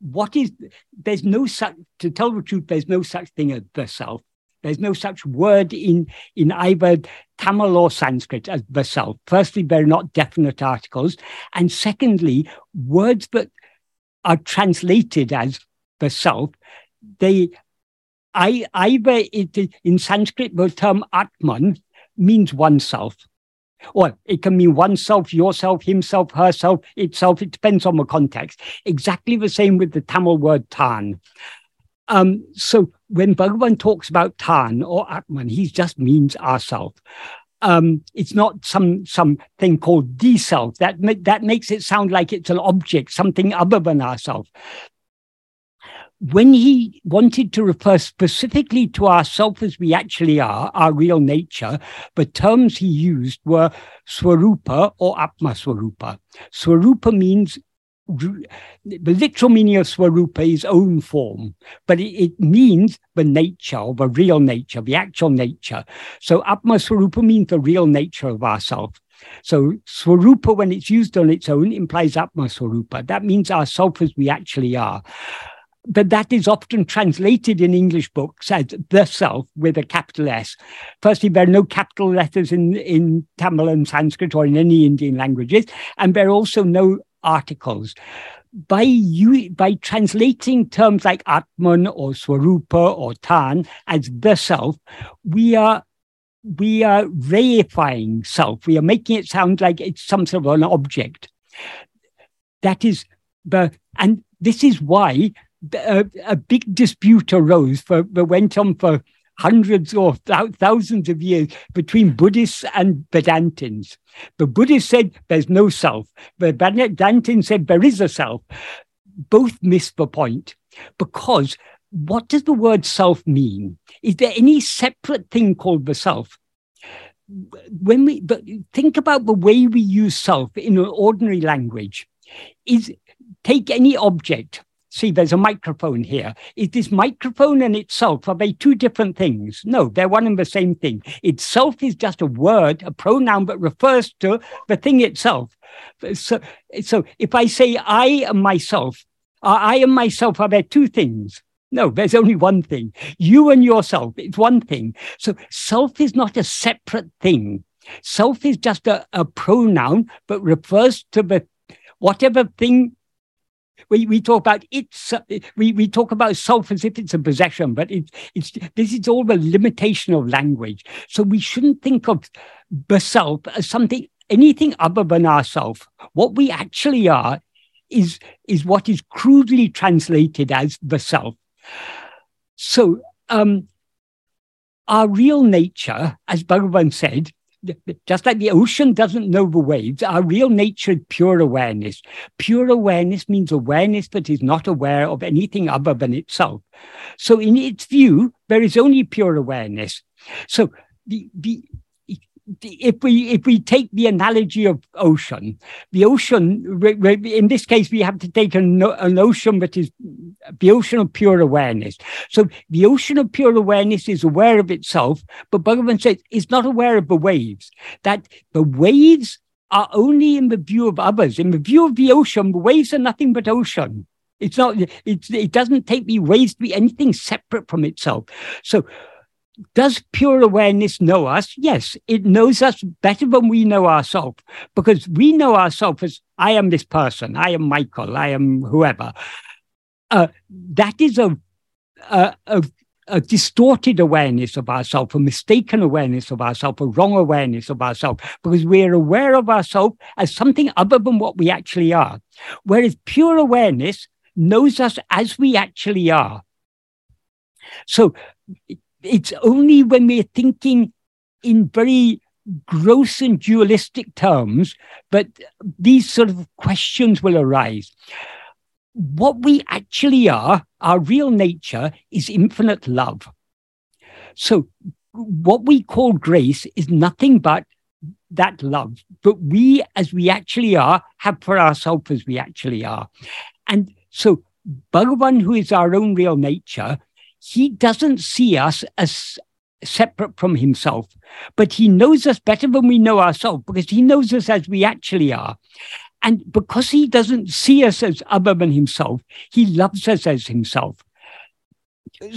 what is, there's no such, to tell the truth, there's no such thing as the self. There's no such word in, in either Tamil or Sanskrit as the self. Firstly, they're not definite articles. And secondly, words that are translated as the self, they I, either it, in Sanskrit, the term Atman means oneself. Or it can mean oneself, yourself, himself, herself, itself. It depends on the context. Exactly the same with the Tamil word tan. Um, so when Bhagavan talks about Tan or Atman, he just means ourself. Um, it's not some something called the self. That that makes it sound like it's an object, something other than ourself. When he wanted to refer specifically to ourself as we actually are, our real nature, the terms he used were swarupa or atma swarupa. Swarupa means the literal meaning of Swarupa is own form, but it, it, means the nature, or the real nature, the actual nature. So Atma Swarupa means the real nature of ourself. So Swarupa, when it's used on its own, implies Atma Swarupa. That means ourself as we actually are. But that is often translated in English books as the self with a capital S. Firstly, there are no capital letters in, in Tamil and Sanskrit or in any Indian languages, and there are also no articles. By you, by translating terms like Atman or Swarupa or Tan as the self, we are we are reifying self. We are making it sound like it's some sort of an object. That is the and this is why a, uh, a big dispute arose for went on for hundreds or thousands of years between Buddhists and Vedantins. The Buddhists said there's no self. The Vedantins said there is a self. Both missed the point because what does the word self mean? Is there any separate thing called the self? When we but think about the way we use self in an ordinary language, is take any object, see, there's a microphone here. Is this microphone and itself, are they two different things? No, they're one and the same thing. Itself is just a word, a pronoun that refers to the thing itself. So, so if I say I am myself, I am myself, are there two things? No, there's only one thing. You and yourself, it's one thing. So self is not a separate thing. Self is just a, a pronoun, but refers to the whatever thing we, we talk about it's we, we talk about self as if it's a possession, but it's it's this is all the limitation of language. So we shouldn't think of the self as something anything other than ourself. What we actually are is is what is crudely translated as the self. So um, our real nature, as Bhagavan said, just like the ocean doesn't know the waves, our real nature is pure awareness. Pure awareness means awareness that is not aware of anything other than itself. So, in its view, there is only pure awareness. So, the, the, if we if we take the analogy of ocean, the ocean in this case we have to take an, an ocean that is the ocean of pure awareness. So the ocean of pure awareness is aware of itself, but Bhagavan says it's not aware of the waves. That the waves are only in the view of others. In the view of the ocean, the waves are nothing but ocean. It's not, it's, it doesn't take the waves to be anything separate from itself. So does pure awareness know us? Yes, it knows us better than we know ourselves because we know ourselves as I am this person, I am Michael, I am whoever. Uh, that is a, a, a, a distorted awareness of ourselves, a mistaken awareness of ourselves, a wrong awareness of ourselves, because we're aware of ourselves as something other than what we actually are. Whereas pure awareness knows us as we actually are. So it's only when we're thinking in very gross and dualistic terms, but these sort of questions will arise. What we actually are, our real nature, is infinite love. So, what we call grace is nothing but that love, but we, as we actually are, have for ourselves as we actually are. And so, Bhagavan, who is our own real nature, he doesn't see us as separate from himself, but he knows us better than we know ourselves because he knows us as we actually are. And because he doesn't see us as other than himself, he loves us as himself.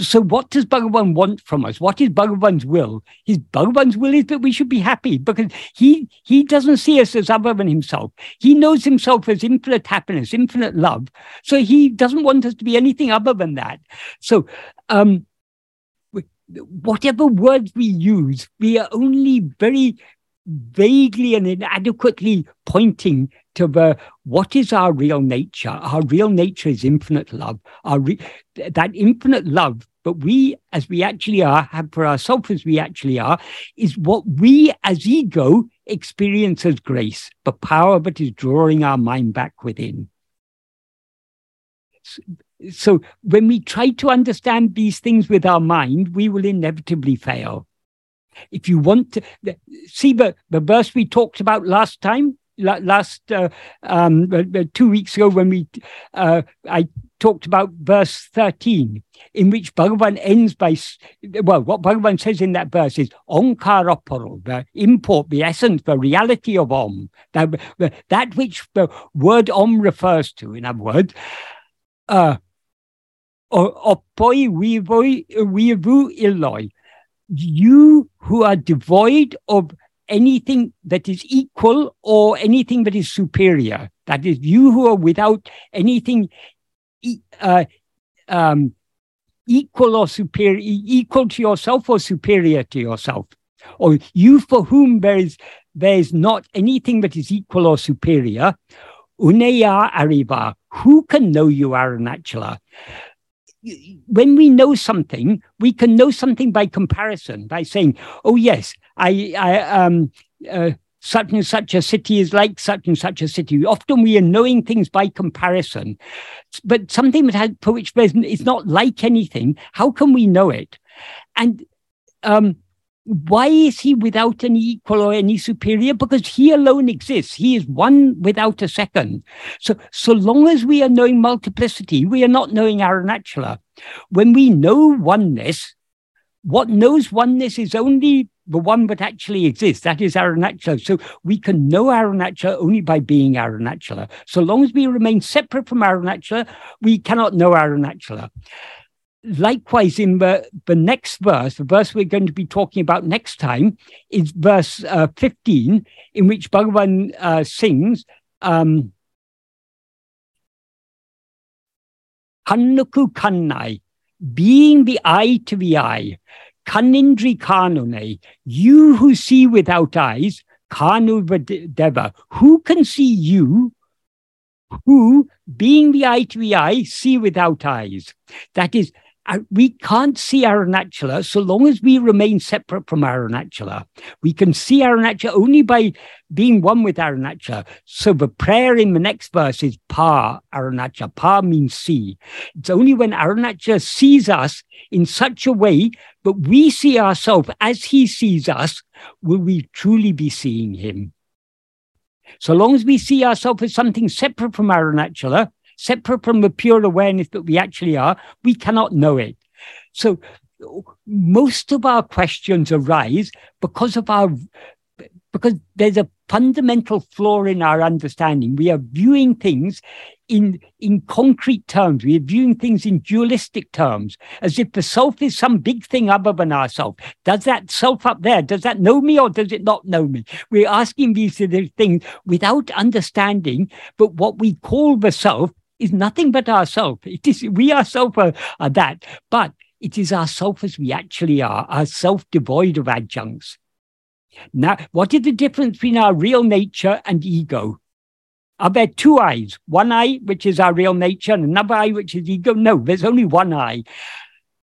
So, what does Bhagavan want from us? What is Bhagavan's will? His Bhagavan's will is that we should be happy because he he doesn't see us as other than himself. He knows himself as infinite happiness, infinite love. So he doesn't want us to be anything other than that. So um, whatever words we use, we are only very vaguely and inadequately pointing to the what is our real nature. Our real nature is infinite love. Our re- that infinite love, but we as we actually are, have for ourselves as we actually are, is what we as ego experience as grace, the power that is drawing our mind back within so when we try to understand these things with our mind, we will inevitably fail. If you want to see the, the verse we talked about last time, last uh, um, uh, uh, two weeks ago when we uh, I talked about verse 13, in which Bhagavan ends by, well, what Bhagavan says in that verse is Omkaraparo, the import, the essence, the reality of Om, that, that which the word Om refers to, in other words, uh, opoi vivu illoi. You who are devoid of anything that is equal or anything that is superior. That is, you who are without anything uh, um, equal or superior, equal to yourself or superior to yourself. Or you for whom there is, there is not anything that is equal or superior. Uneya ariva. Who can know you, Arunachala? When we know something, we can know something by comparison, by saying, "Oh yes, I, I um, uh, such and such a city is like such and such a city." Often we are knowing things by comparison, but something that for which is not like anything. How can we know it? And um, why is he without any equal or any superior? Because he alone exists. He is one without a second. So, so long as we are knowing multiplicity, we are not knowing Arunachala. When we know oneness, what knows oneness is only the one that actually exists. That is Arunachala. So we can know Arunachala only by being Arunachala. So long as we remain separate from Arunachala, we cannot know Arunachala likewise, in the, the next verse, the verse we're going to be talking about next time, is verse uh, 15, in which Bhagavan uh, sings, um, Kannuku kannai, being the eye to the eye, kanindri kanune, you who see without eyes, kanu deva, who can see you who, being the eye to the eye, see without eyes. That is, we can't see Arunachala so long as we remain separate from Arunachala. We can see Arunachala only by being one with Arunachala. So the prayer in the next verse is Pa Arunachala. Pa means see. It's only when Arunachala sees us in such a way that we see ourselves as he sees us will we truly be seeing him. So long as we see ourselves as something separate from Arunachala, separate from the pure awareness that we actually are, we cannot know it. So most of our questions arise because of our because there's a fundamental flaw in our understanding. We are viewing things in, in concrete terms. We are viewing things in dualistic terms, as if the self is some big thing other than ourself. Does that self up there, does that know me or does it not know me? We're asking these things without understanding, but what we call the self is nothing but ourself. It is we ourselves are, uh, are that, but it is ourself as we actually are, our self devoid of adjuncts. Now, what is the difference between our real nature and ego? Are there two eyes? One eye, which is our real nature, and another eye, which is ego? No, there's only one eye.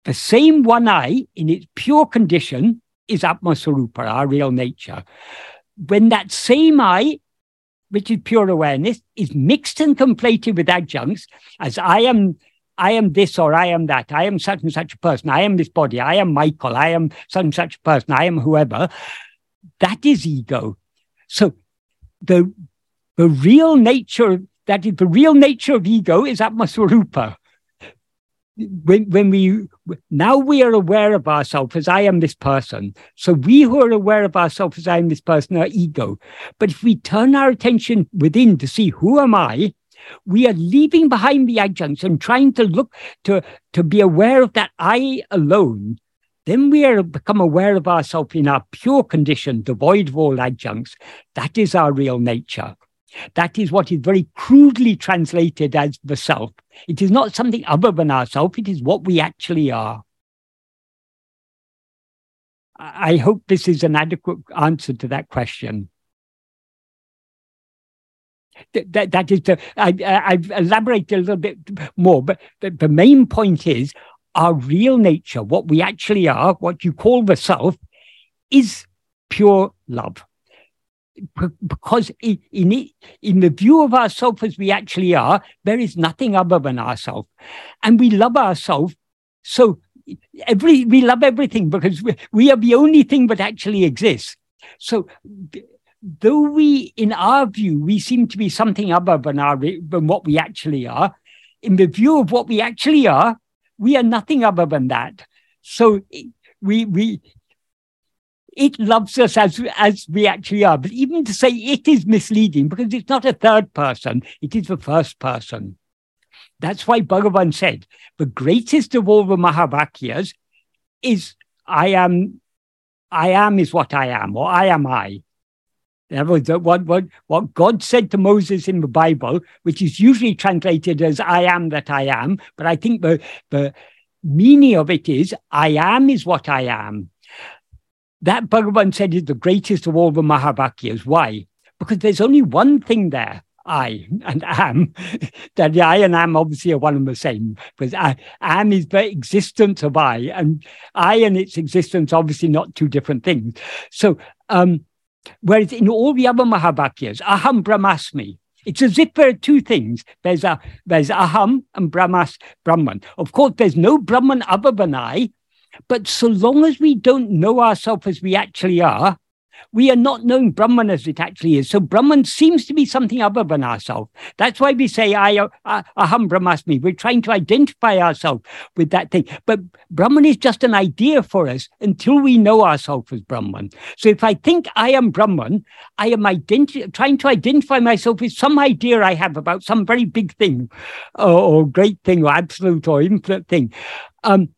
The same one eye, in its pure condition, is Atmaswarupa, our real nature. When that same eye, which is pure awareness, is mixed and conflated with adjuncts, as I am I am this or I am that. I am such and such a person. I am this body. I am Michael. I am such and such a person. I am whoever. That is ego. So the the real nature, that is the real nature of ego is Atmaswarupa. When, when we now we are aware of ourselves as I am this person. So we who are aware of ourselves as I am this person are ego. But if we turn our attention within to see who am I, we are leaving behind the adjuncts and trying to look to, to be aware of that I alone. Then we are become aware of ourselves in our pure condition, devoid of all adjuncts. That is our real nature. That is what is very crudely translated as the self. It is not something other than ourselves, it is what we actually are. I hope this is an adequate answer to that question. That, that, that is the, I, I've elaborated a little bit more, but the, the main point is our real nature, what we actually are, what you call the self, is pure love because in, in, in the view of ourselves as we actually are, there is nothing other than ourselves. And we love ourselves. So every we love everything because we, we are the only thing that actually exists. So though we, in our view, we seem to be something other than our than what we actually are, in the view of what we actually are, we are nothing other than that. So we we it loves us as, as we actually are. But even to say it is misleading because it's not a third person, it is the first person. That's why Bhagavan said the greatest of all the Mahavakyas is I am, I am is what I am, or I am I. That was what, what, what God said to Moses in the Bible, which is usually translated as I am that I am. But I think the, the meaning of it is I am is what I am. That Bhagavan said is the greatest of all the Mahavakyas. Why? Because there's only one thing there, I and am. (laughs) that I and am obviously are one and the same. Because I, am is the existence of I, and I and its existence obviously not two different things. So, um, whereas in all the other Mahavakyas, aham brahmasmi, it's as if there are two things. There's a there's aham and brahmas brahman. Of course, there's no brahman other than I, but so long as we don't know ourselves as we actually are, we are not knowing Brahman as it actually is. So Brahman seems to be something other than ourselves. That's why we say I, uh, aham brahmasmi. We're trying to identify ourselves with that thing. But Brahman is just an idea for us until we know ourselves as Brahman. So if I think I am Brahman, I am identi- trying to identify myself with some idea I have about some very big thing or, or great thing or absolute or infinite thing. Um,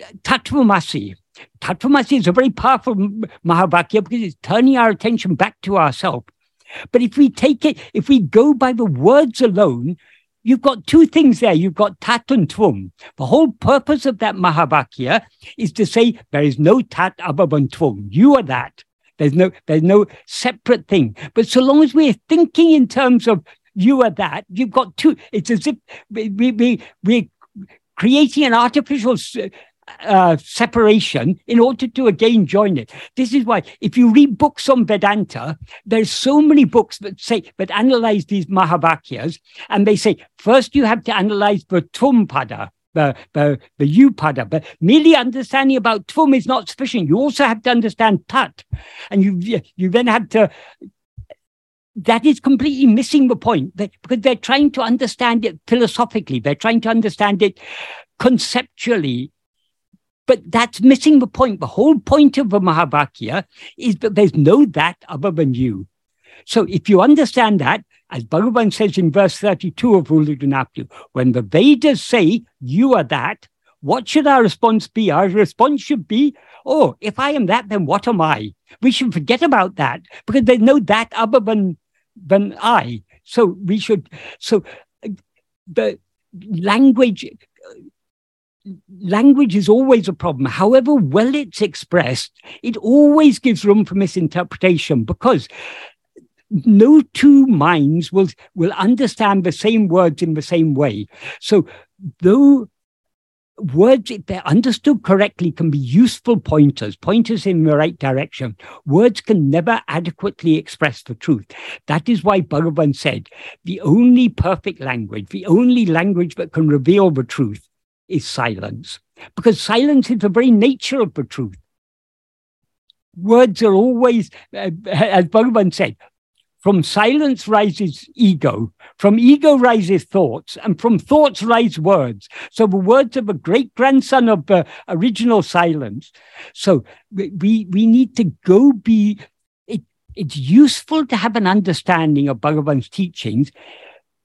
Tattvamasi. Tattvamasi is a very powerful Mahavakya because it's turning our attention back to ourselves. But if we take it, if we go by the words alone, you've got two things there. You've got tat and tvum. The whole purpose of that Mahavakya is to say there is no tat other than tvum. You are that. There's no, there's no separate thing. But so long as we're thinking in terms of you are that, you've got two. It's as if we, we, we're creating an artificial uh, separation in order to again join it. This is why, if you read books on Vedanta, there's so many books that say that analyze these Mahavakyas, and they say first you have to analyze the Tumpada, the, the, the Upada. But merely understanding about Tvum is not sufficient. You also have to understand Tat. And you, you then have to, that is completely missing the point they, because they're trying to understand it philosophically. They're trying to understand it conceptually but that's missing the point. The whole point of the Mahavakya is that there's no that other than you. So if you understand that, As Bhagavan says in verse 32 of Ulladu Narpadu, when the Vedas say, you are that, what should our response be? Our response should be, oh, if I am that, then what am I? We should forget about that because there's no that other than, than I. So we should, so uh, the language, language is always a problem. However well it's expressed, it always gives room for misinterpretation because no two minds will will understand the same words in the same way. So though words, if they're understood correctly, can be useful pointers, pointers in the right direction. Words can never adequately express the truth. That is why Bhagavan said, the only perfect language, the only language that can reveal the truth is silence. Because silence is the very nature of the truth. Words are always, uh, as Bhagavan said, from silence rises ego, from ego rises thoughts, and from thoughts rise words. So the words of a great grandson of original silence. So we, we need to go be, it, it's useful to have an understanding of Bhagavan's teachings.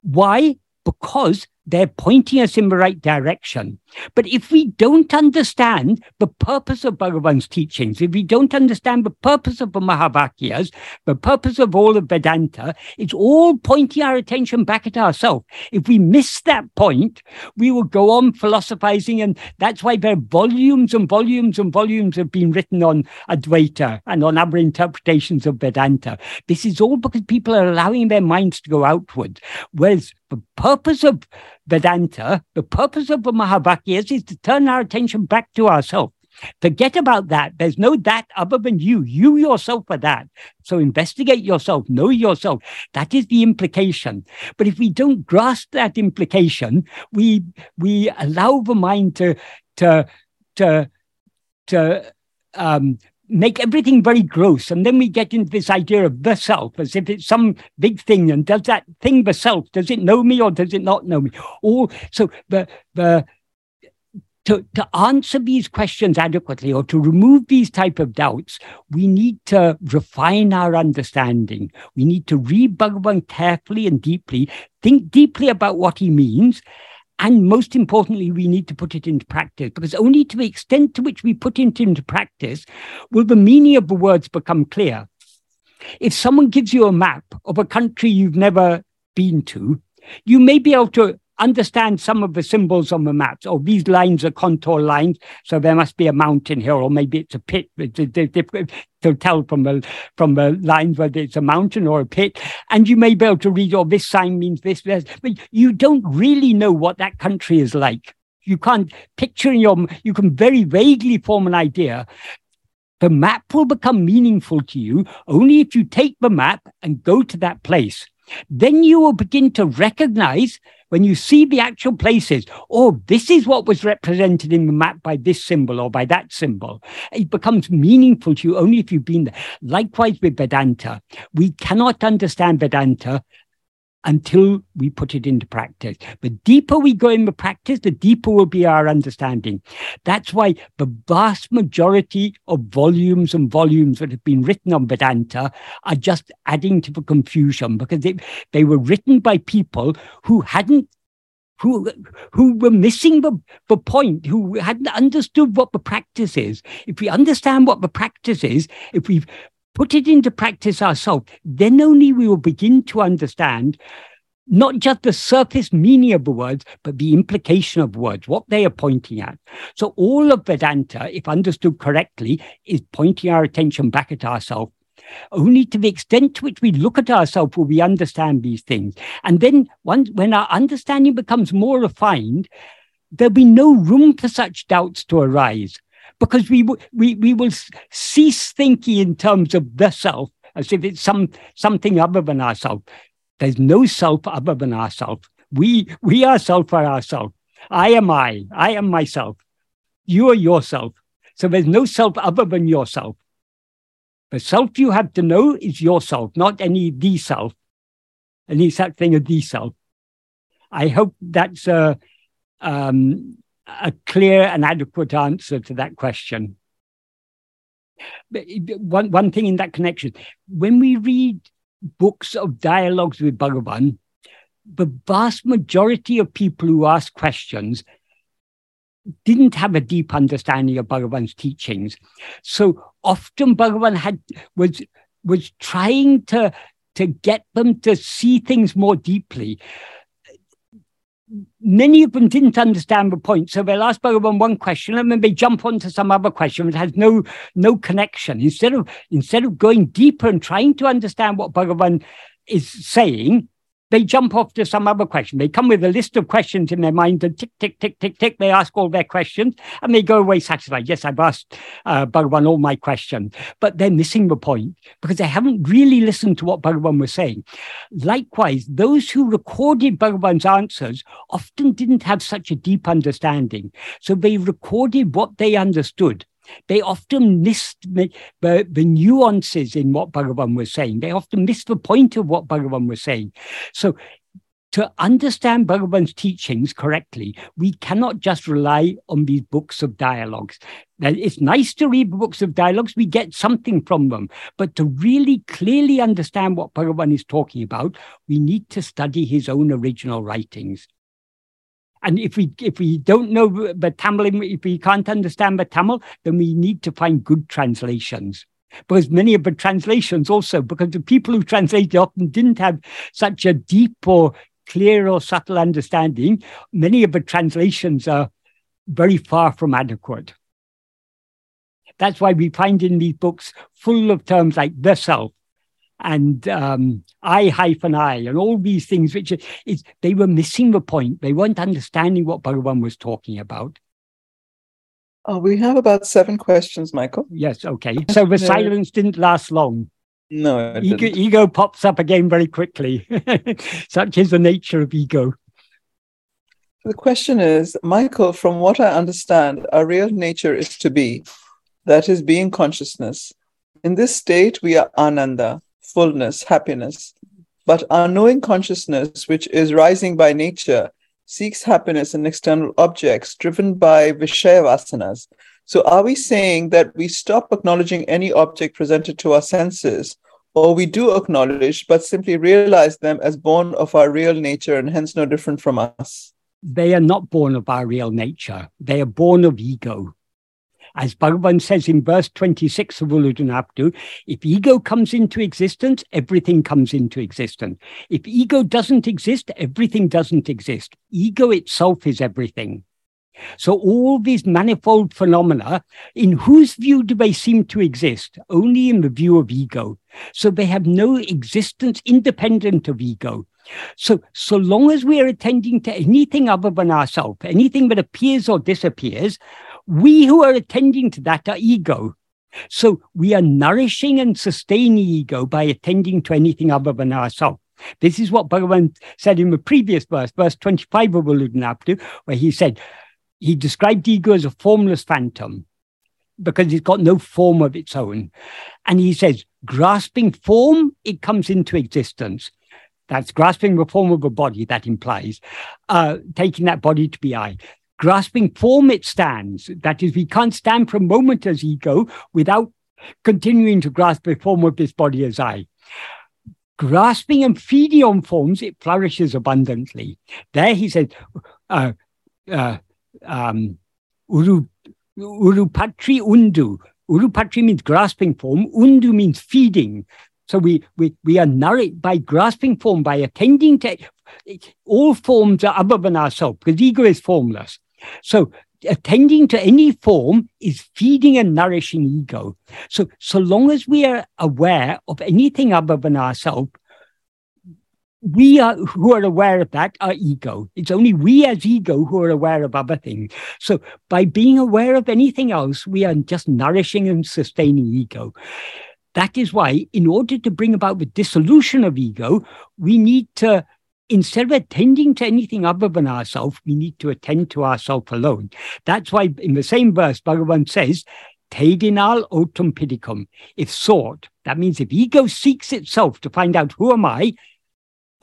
Why? Because they're pointing us in the right direction. But if we don't understand the purpose of Bhagavan's teachings, if we don't understand the purpose of the Mahavakyas, the purpose of all of Vedanta, it's all pointing our attention back at ourselves. If we miss that point, we will go on philosophizing. And that's why there are volumes and volumes and volumes have been written on Advaita and on other interpretations of Vedanta. This is all because people are allowing their minds to go outward. Whereas the purpose of Vedanta, the purpose of the Mahavakyas is to turn our attention back to ourselves. Forget about that. There's no that other than you. You yourself are that. So investigate yourself, know yourself. That is the implication. But if we don't grasp that implication, we we allow the mind to to to to um, make everything very gross. And then we get into this idea of the self as if it's some big thing. And does that thing, the self, does it know me or does it not know me? Or so the the to, to answer these questions adequately or to remove these type of doubts, we need to refine our understanding. We need to read Bhagavan carefully and deeply, think deeply about what he means, and most importantly, we need to put it into practice because only to the extent to which we put it into practice will the meaning of the words become clear. If someone gives you a map of a country you've never been to, you may be able to understand some of the symbols on the maps. Or oh, these lines are contour lines, so there must be a mountain here, or maybe it's a pit. To tell from the from the lines whether it's a mountain or a pit, and you may be able to read, "Oh, this sign means this." this. But you don't really know what that country is like. You can't picture in your. You can very vaguely form an idea, the map will become meaningful to you only if you take the map and go to that place. Then you will begin to recognize when you see the actual places, oh, this is what was represented in the map by this symbol or by that symbol. It becomes meaningful to you only if you've been there. Likewise with Vedanta. We cannot understand Vedanta until we put it into practice. The deeper we go in the practice, the deeper will be our understanding. That's why the vast majority of volumes and volumes that have been written on Vedanta are just adding to the confusion because they, they were written by people who hadn't who who were missing the, the point, who hadn't understood what the practice is. If we understand what the practice is, if we've put it into practice ourselves, then only we will begin to understand not just the surface meaning of the words, but the implication of words, what they are pointing at. So all of Vedanta, if understood correctly, is pointing our attention back at ourselves. Only to the extent to which we look at ourselves will we understand these things. And then once, when our understanding becomes more refined, there'll be no room for such doubts to arise because we, we, we will cease thinking in terms of the self as if it's some, something other than ourselves. There's no self other than ourselves. We, we ourselves are ourselves. I am I. I am myself. You are yourself. So there's no self other than yourself. The self you have to know is yourself, not any the self, any such thing as the self. I hope that's a, um, a clear and adequate answer to that question. Eh, one, one thing in that connection, when we read books of dialogues with Bhagavan, the vast majority of people who ask questions didn't have a deep understanding of Bhagavan's teachings. So often Bhagavan had was was trying to to get them to see things more deeply. Many of them didn't understand the point, so they'll ask Bhagavan one question and then they jump onto some other question that has no no connection. Instead of instead of going deeper and trying to understand what Bhagavan is saying, they jump off to some other question. They come with a list of questions in their mind and tick, tick, tick, tick, tick. They ask all their questions and they go away satisfied. Yes, I've asked uh, Bhagavan all my questions, but they're missing the point because they haven't really listened to what Bhagavan was saying. Likewise, those who recorded Bhagavan's answers often didn't have such a deep understanding. So they recorded what they understood they often missed the, the, the, nuances in what Bhagavan was saying. They often missed the point of what Bhagavan was saying. So to understand Bhagavan's teachings correctly, we cannot just rely on these books of dialogues. It's nice to read books of dialogues, we get something from them. But to really clearly understand what Bhagavan is talking about, we need to study his own original writings. And if we if we don't know the Tamil, if we can't understand the Tamil, then we need to find good translations. Because many of the translations also, because the people who translated often didn't have such a deep or clear or subtle understanding, many of the translations are very far from adequate. That's why we find in these books full of terms like the self, and um, I hyphen I and all these things, which is they were missing the point. They weren't understanding what Bhagavan was talking about. Oh, we have about seven questions, Michael. Yes, okay. (laughs) So the silence didn't last long. No, ego, ego pops up again very quickly. (laughs) Such is the nature of ego. The question is, Michael, from what I understand, our real nature is to be, that is, being consciousness. In this state, we are Ananda, fullness, happiness. But our knowing consciousness, which is rising by nature, seeks happiness in external objects driven by Vishaya vasanas. So, are we saying that we stop acknowledging any object presented to our senses, or we do acknowledge but simply realize them as born of our real nature and hence no different from us? They are not born of our real nature, they are born of ego. As Bhagavan says in verse 26 of Abdu, if ego comes into existence, everything comes into existence. If ego doesn't exist, everything doesn't exist. Ego itself is everything. So all these manifold phenomena, in whose view do they seem to exist? Only in the view of ego. So they have no existence independent of ego. So, so long as we are attending to anything other than ourselves, anything that appears or disappears, we who are attending to that are ego. So we are nourishing and sustaining ego by attending to anything other than ourselves. This is what Bhagavan said in the previous verse, verse 25 of Ulladu Narpadu, where he said, he described ego as a formless phantom because it's got no form of its own. And he says, grasping form, it comes into existence. That's grasping the form of a body, that implies uh, taking that body to be I grasping form it stands. That is, we can't stand for a moment as ego without continuing to grasp the form of this body as I. Grasping and feeding on forms, it flourishes abundantly. There he says, uh, uh, um, uru, urupatri undu. Urupatri means grasping form, undu means feeding. So we, we, we are nourished by grasping form, by attending to all forms are other than ourselves, because ego is formless. So attending to any form is feeding and nourishing ego. So, so long as we are aware of anything other than ourselves, we are who are aware of that are ego. It's only we as ego who are aware of other things. So by being aware of anything else, we are just nourishing and sustaining ego. That is why, in order to bring about the dissolution of ego, we need to instead of attending to anything other than ourselves, we need to attend to ourselves alone. That's why in the same verse, Bhagavan says, Tedinal otum pidicum. If sought, that means if ego seeks itself to find out who am I,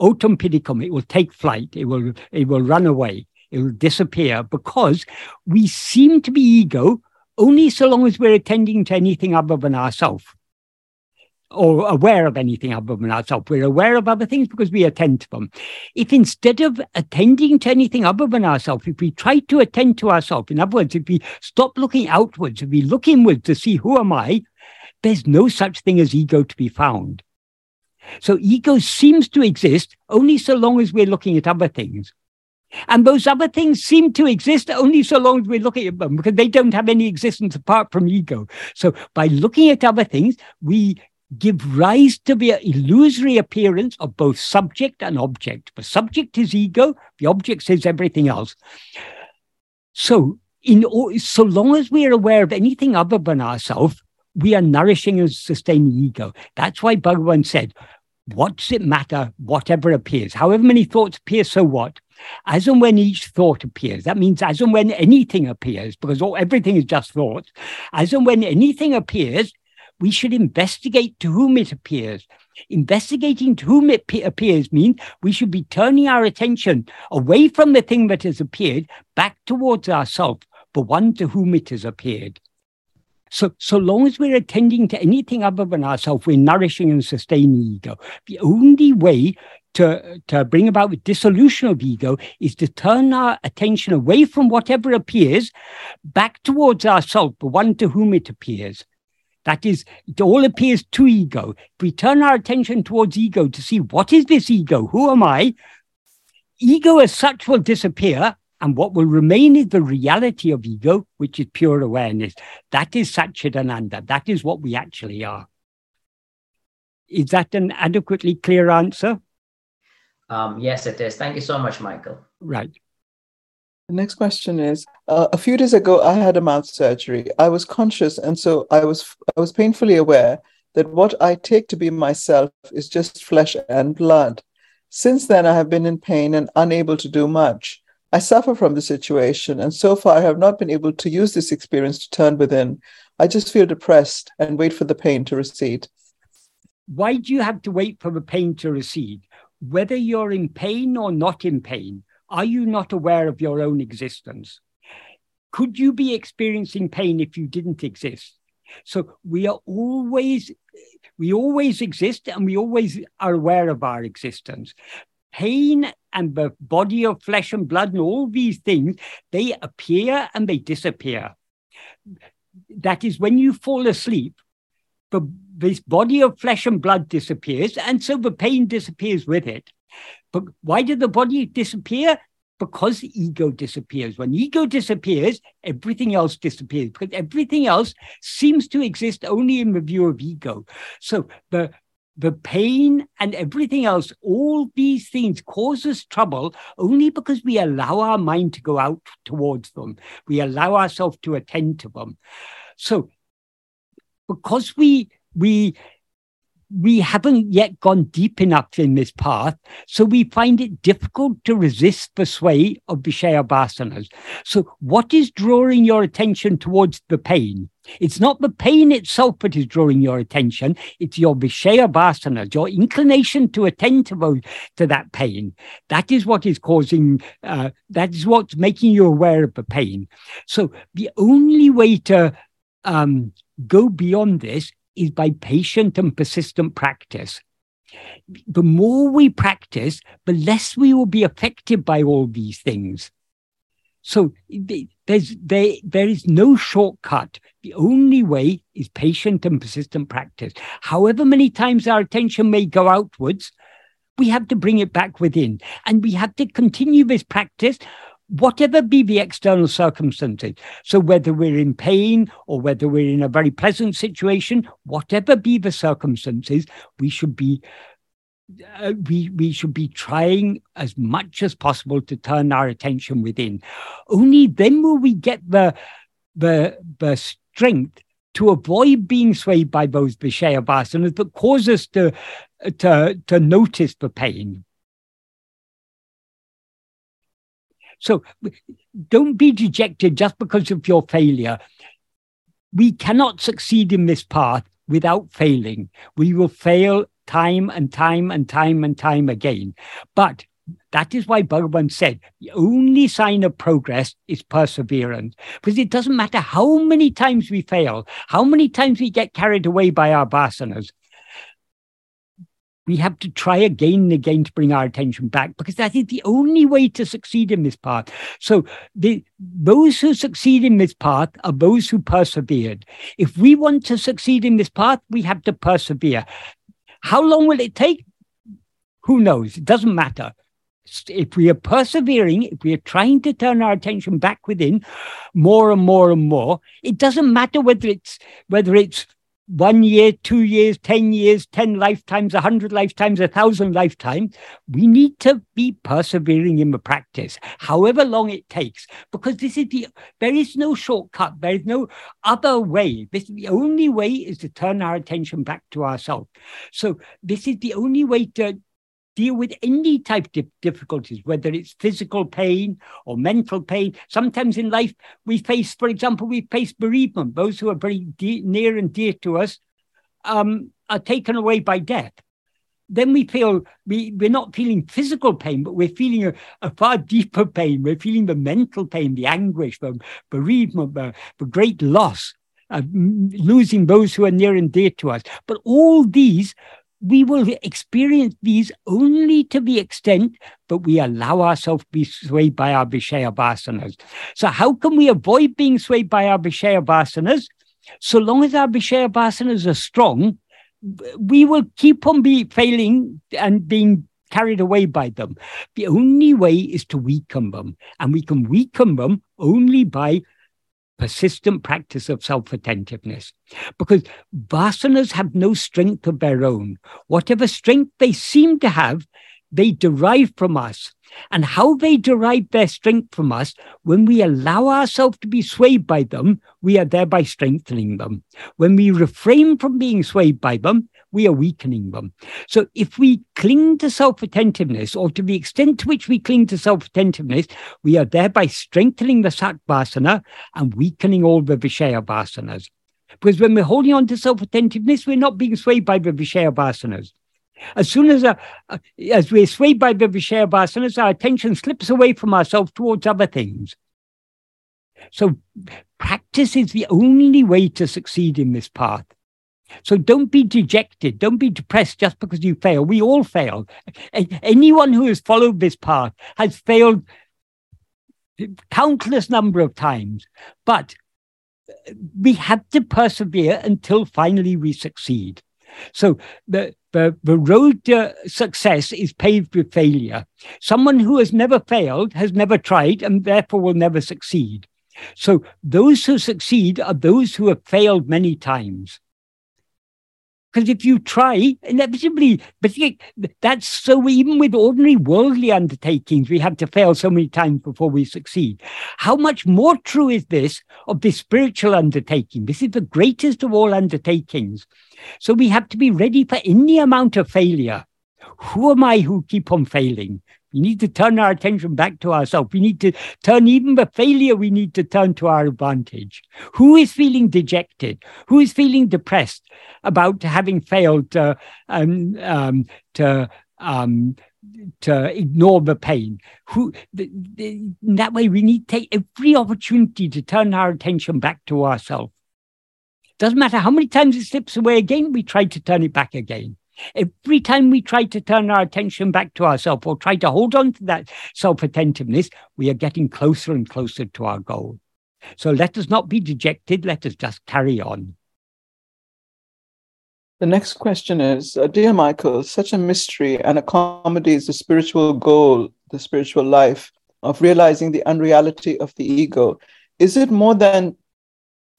otum pidicum, it will take flight, it will, it will run away, it will disappear because we seem to be ego only so long as we're attending to anything other than ourselves. Or aware of anything other than ourselves. We're aware of other things because we attend to them. If instead of attending to anything other than ourselves, if we try to attend to ourselves, in other words, if we stop looking outwards, if we look inwards to see who am I, there's no such thing as ego to be found. So ego seems to exist only so long as we're looking at other things. And those other things seem to exist only so long as we're looking at them because they don't have any existence apart from ego. So by looking at other things, we give rise to the illusory appearance of both subject and object. The subject is ego, the object is everything else. So, in so long as we are aware of anything other than ourselves, we are nourishing and sustaining ego. That's why Bhagavan said, What does it matter, whatever appears? However many thoughts appear, so what? As and when each thought appears, that means as and when anything appears, because all, everything is just thought, as and when anything appears, we should investigate to whom it appears. Investigating to whom it appears means we should be turning our attention away from the thing that has appeared back towards ourselves, the one to whom it has appeared. So, so long as we're attending to anything other than ourselves, we're nourishing and sustaining ego. The only way to, to bring about the dissolution of ego is to turn our attention away from whatever appears back towards ourselves, the one to whom it appears. That is, it all appears to ego. If we turn our attention towards ego to see what is this ego? Who am I? Ego as such will disappear, and what will remain is the reality of ego, which is pure awareness. That is Satchidananda. That is what we actually are. Is that an adequately clear answer? Um, yes, it is. Thank you so much, Michael. Right. The next question is: uh, A few days ago, I had a mouth surgery. I was conscious, and so I was I was painfully aware that what I take to be myself is just flesh and blood. Since then, I have been in pain and unable to do much. I suffer from the situation, and so far I have not been able to use this experience to turn within. I just feel depressed and wait for the pain to recede. Why do you have to wait for the pain to recede? Whether you're in pain or not in pain, are you not aware of your own existence? Could you be experiencing pain if you didn't exist? So we are always, we always exist and we always are aware of our existence. Pain and the body of flesh and blood and all these things, they appear and they disappear. That is when you fall asleep, the, this body of flesh and blood disappears, and so the pain disappears with it. But why did the body disappear? Because the ego disappears. When ego disappears, everything else disappears because everything else seems to exist only in the view of ego. So the the pain and everything else, all these things cause us trouble only because we allow our mind to go out towards them. We allow ourselves to attend to them. So because we we we haven't yet gone deep enough in this path, so we find it difficult to resist the sway of Vishaya vasanas. So, what is drawing your attention towards the pain? It's not the pain itself that is drawing your attention, it's your Vishaya vasanas, your inclination to attend to, those, to that pain. That is what is causing, uh, that is what's making you aware of the pain. So, the only way to um, go beyond this is by patient and persistent practice. The more we practice, the less we will be affected by all these things. So there's, there, there is no shortcut. The only way is patient and persistent practice. However many times our attention may go outwards, we have to bring it back within. And we have to continue this practice whatever be the external circumstances. So, whether we're in pain or whether we're in a very pleasant situation, whatever be the circumstances, we should be. Uh, we we should be trying as much as possible to turn our attention within. Only then will we get the the the strength to avoid being swayed by those Vishaya vasanas that cause us to to to notice the pain. So don't be dejected just because of your failure. We cannot succeed in this path without failing. We will fail time and time and time and time again. But that is why Bhagavan said the only sign of progress is perseverance. Because it doesn't matter how many times we fail, how many times we get carried away by our vasanas. We have to try again and again to bring our attention back because that is the only way to succeed in this path. So the those who succeed in this path are those who persevered. If we want to succeed in this path, we have to persevere. How long will it take? Who knows? It doesn't matter. If we are persevering, if we are trying to turn our attention back within more and more and more, it doesn't matter whether it's whether it's one year, two years, 10 years, 10 lifetimes, 100 lifetimes, a thousand lifetimes. We need to be persevering in the practice, however long it takes, because this is the, there is no shortcut. There is no other way. This the only way is to turn our attention back to ourselves. So this is the only way to deal with any type of difficulties, whether it's physical pain or mental pain. Sometimes in life, we face, for example, we face bereavement. Those who are very de- near and dear to us um, are taken away by death. Then we feel we, we're not feeling physical pain, but we're feeling a, a far deeper pain. We're feeling the mental pain, the anguish, the bereavement, the, the great loss. of losing those who are near and dear to us. But all these we will experience these only to the extent that we allow ourselves to be swayed by our Vishaya vasanas. So how can we avoid being swayed by our Vishaya vasanas? So long as our Vishaya vasanas are strong, we will keep on be failing and being carried away by them. The only way is to weaken them, and we can weaken them only by persistent practice of self attentiveness. Because vasanas have no strength of their own. Whatever strength they seem to have, they derive from us. And how they derive their strength from us, when we allow ourselves to be swayed by them, we are thereby strengthening them. When we refrain from being swayed by them, we are weakening them. So if we cling to self attentiveness, or to the extent to which we cling to self attentiveness, we are thereby strengthening the satvasana and weakening all the vishaya vasanas. Because when we're holding on to self attentiveness, we're not being swayed by the vishaya vasanas. As soon as, uh, uh, as we're swayed by the Vishaya vasanas, our attention slips away from ourselves towards other things. So practice is the only way to succeed in this path. So don't be dejected. Don't be depressed just because you fail. We all fail. Anyone who has followed this path has failed countless number of times. But we have to persevere until finally we succeed. So the the, the road to success is paved with failure. Someone who has never failed has never tried and therefore will never succeed. So those who succeed are those who have failed many times. Because if you try, inevitably, but that's so even with ordinary worldly undertakings, we have to fail so many times before we succeed. How much more true is this of this spiritual undertaking? This is the greatest of all undertakings. So we have to be ready for any amount of failure. Who am I who keep on failing? We need to turn our attention back to ourselves. We need to turn even the failure, we need to turn to our advantage. Who is feeling dejected? Who is feeling depressed about having failed to, um, um, to, um, to ignore the pain? Who, the, the, that way, we need to take every opportunity to turn our attention back to ourselves. Doesn't matter how many times it slips away again, we try to turn it back again. Every time we try to turn our attention back to ourselves or try to hold on to that self attentiveness, we are getting closer and closer to our goal. So let us not be dejected. Let us just carry on. The next question is uh, Dear Michael, such a mystery and a comedy is the spiritual goal, the spiritual life of realizing the unreality of the ego. Is it more than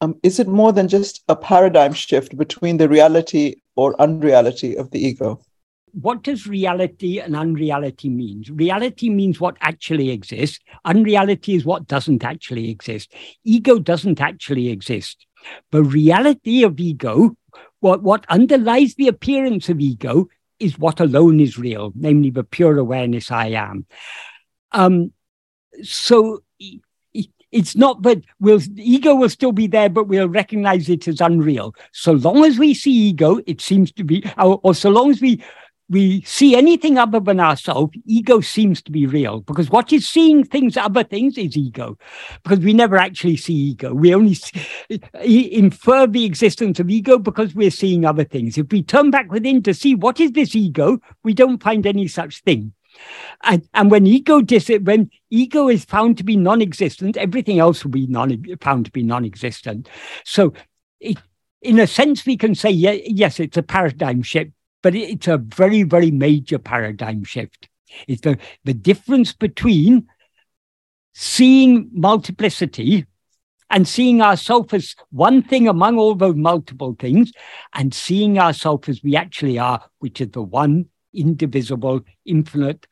um, is it more than just a paradigm shift between the reality or unreality of the ego? What does reality and unreality mean? Reality means what actually exists. Unreality is what doesn't actually exist. Ego doesn't actually exist. But reality of ego, what, what underlies the appearance of ego, is what alone is real, namely the pure awareness I am. Um, so it's not that we'll ego will still be there, but we'll recognize it as unreal. So long as we see ego, it seems to be, or, or so long as we we see anything other than ourselves, ego seems to be real because what is seeing things, other things, is ego. Because we never actually see ego. We only see, infer the existence of ego because we're seeing other things. If we turn back within to see what is this ego, we don't find any such thing. And, and when ego dis- when ego is found to be non-existent, everything else will be non- found to be non-existent. So, it, in a sense, we can say yeah, yes, it's a paradigm shift but it's a very, very major paradigm shift. It's the, the difference between seeing multiplicity and seeing ourselves as one thing among all those multiple things and seeing ourselves as we actually are, which is the one indivisible, infinite,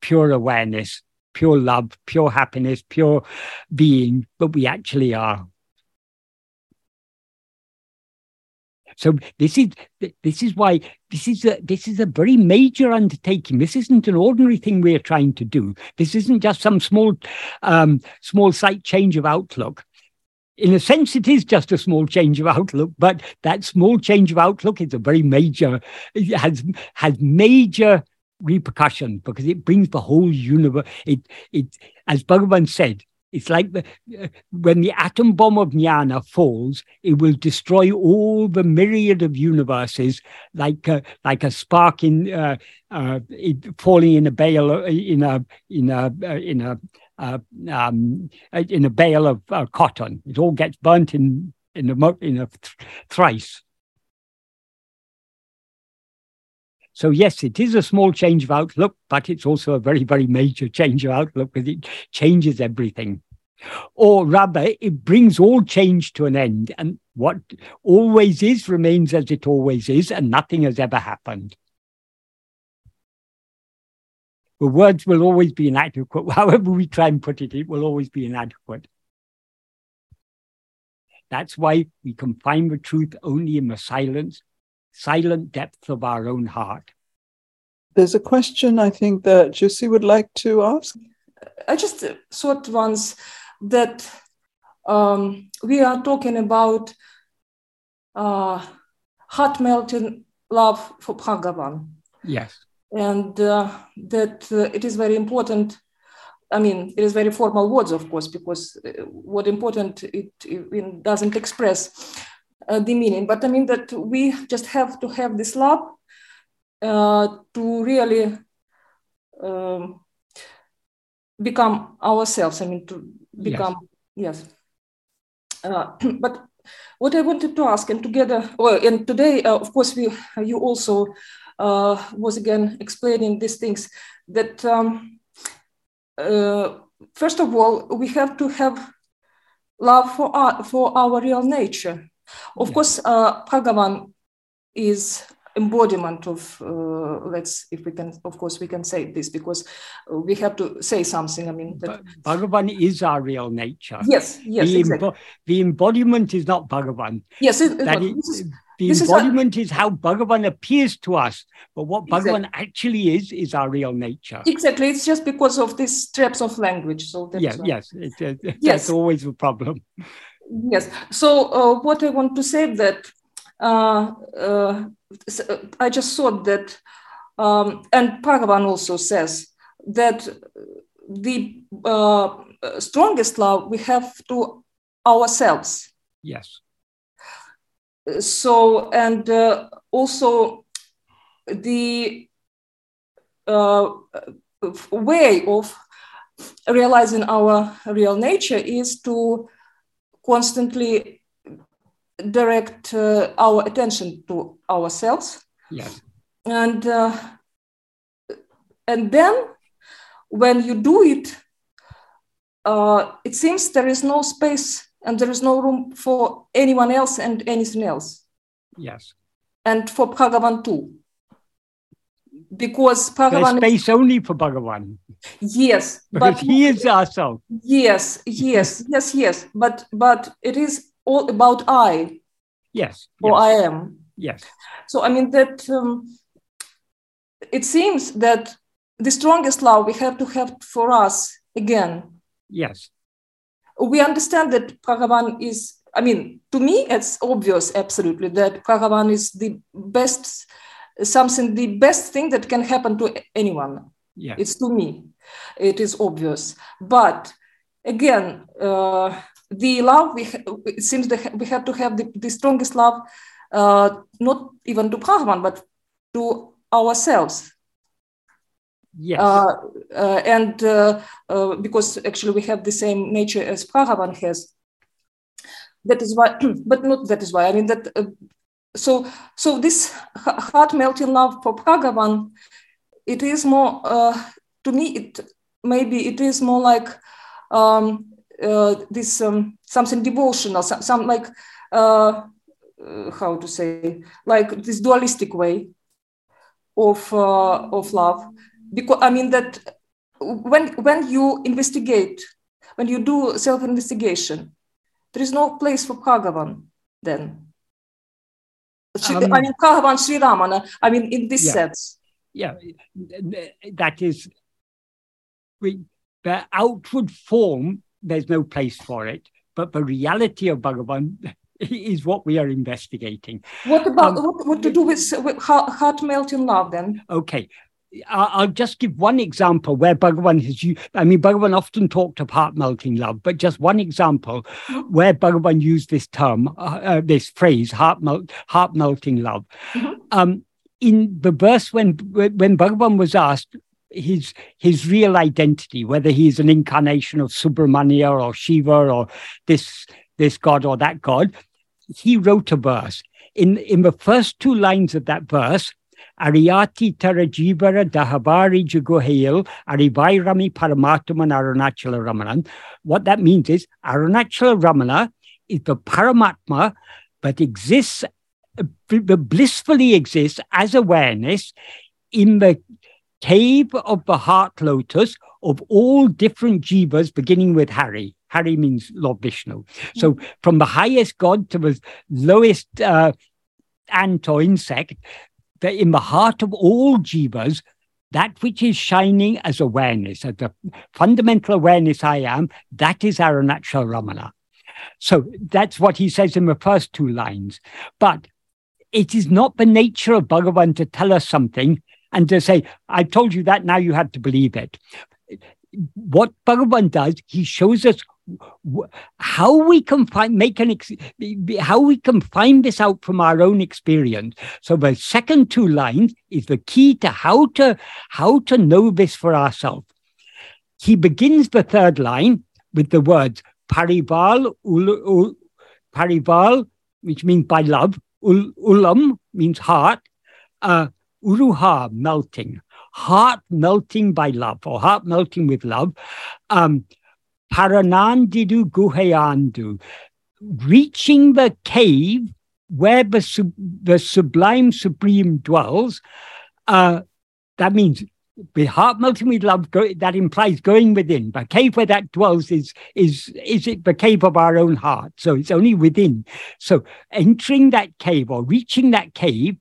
pure awareness, pure love, pure happiness, pure being, but we actually are. So this is this is why this is a this is a very major undertaking. This isn't an ordinary thing we're trying to do. This isn't just some small um, small slight change of outlook. In a sense, it is just a small change of outlook, but that small change of outlook is a very major has has major repercussions because it brings the whole universe. It it as Bhagavan said, it's like the, uh, when the atom bomb of jnana falls, it will destroy all the myriad of universes, like a, like a spark in uh, uh, falling in a bale uh, in a in a uh, in a uh, um, in a bale of cotton. It all gets burnt in in a in a th- thrice. So yes, it is a small change of outlook, but it's also a very, very major (laughs) change of outlook because it changes everything. Or rather, it brings all change to an end, and what always is remains as it always is, and nothing has ever happened. The words will always be inadequate. (laughs) However, we try and put it, it will always be inadequate. That's why we can find the truth only in the silence silent depth of our own heart. There's a question I think that Jussi would like to ask. I just thought once that um, we are talking about uh, heart melting love for Bhagavan. Yes. And uh, that uh, it is very important. I mean, it is very formal words, of course, because uh, what important it, it doesn't express uh, the meaning. But I mean that we just have to have this love uh, to really um, become ourselves. I mean, to become yes. yes. Uh, (clears throat) but what I wanted to ask, and together, well, and today, uh, of course, we you also uh, was again explaining these things that um, uh, first of all we have to have love for our, for our real nature of course, uh, Bhagavan is embodiment of uh, let's if we can of course we can say this because we have to say something i mean that... bhagavan is our real nature. Yes yes the, exactly. the embodiment is not bhagavan. Yes it, that is, is, the embodiment is, a... is, how bhagavan appears to us but what bhagavan exactly. actually is is our real nature. Exactly it's just because of these traps of language so that's yeah, yes it, it, yes. that's always a problem Yes. So uh, what I want to say that uh, uh, I just thought that, um, and Bhagavan also says that the uh, strongest love we have to ourselves. Yes. So and uh, also the uh, way of realizing our real nature is to constantly direct uh, our attention to ourselves. Yes. And uh, and then when you do it, uh, it seems there is no space and there is no room for anyone else and anything else. Yes. And for Bhagavan too. Because Bhagavan. There's space only for Bhagavan. Yes, (laughs) but he is also. Yes, yes, yes, yes. But but it is all about I. Yes. Or yes. I am. Yes. So I mean that um, it seems that the strongest love we have to have for us again. Yes. We understand that Bhagavan is. I mean, to me, it's obvious, absolutely, that Bhagavan is the best something the best thing that can happen to anyone. Yeah. It's to me. It is obvious. But again, uh, the love we it seems that we have to have the, the strongest love, uh, not even to Bhagavan, but to ourselves. Yes. Uh, uh, and uh, uh, because actually we have the same nature as Bhagavan has. That is why, (clears throat) but not that is why. I mean that. Uh, so so this heart melting love for Bhagavan, it is more uh, to me. It maybe it is more like um, uh, this um, something devotional, some, some like how to say like this dualistic way of of love because i mean that when when you investigate when you do self investigation there is no place for bhagavan then um, i mean bhagavan sri ramana i mean in this yeah. sense yeah that is we, the outward form there's no place for it but the reality of bhagavan (laughs) is what we are investigating what about um, what, what to do with, with heart melting love then okay I'll just give one example where Bhagavan has used, I mean, Bhagavan often talked of heart melting love, but just one example mm-hmm. where Bhagavan used this term, uh, uh, this phrase, heart, melt, heart melting love. Mm-hmm. Um, in the verse when, when Bhagavan was asked his, his real identity, whether he's an incarnation of Subramania or Shiva or this, this God or that God, he wrote a verse. In, in the first two lines of that verse, Ariyati Tarajivara Dahabari Juguhail Arivairami Paramatman Arunachala Ramanan. What that means is Arunachala Ramana is the Paramatma, but exists, blissfully exists as awareness in the cave of the heart lotus of all different jivas, beginning with Hari. Hari means Lord Vishnu. So mm. from the highest god to the lowest uh, ant or insect, that in the heart of all jivas, that which is shining as awareness, as the fundamental awareness I am, that is Arunachala Ramana. So that's what he says in the first two lines. But it is not the nature of Bhagavan to tell us something and to say, I told you that, now you have to believe it. What Bhagavan does, he shows us how we can find make an ex, how we can find this out from our own experience so the second two lines is the key to how to how to know this for ourselves he begins the third line with the words parival ul, ul, parival which means by love ul, ulam means heart uh, uruha melting heart melting by love or heart melting with love um, Paranandidu Guhayandu, reaching the cave where the, sub, the sublime supreme dwells. Uh, that means with heart melting with love, go, that implies going within. The cave where that dwells is is is it the cave of our own heart. So it's only within. So entering that cave or reaching that cave,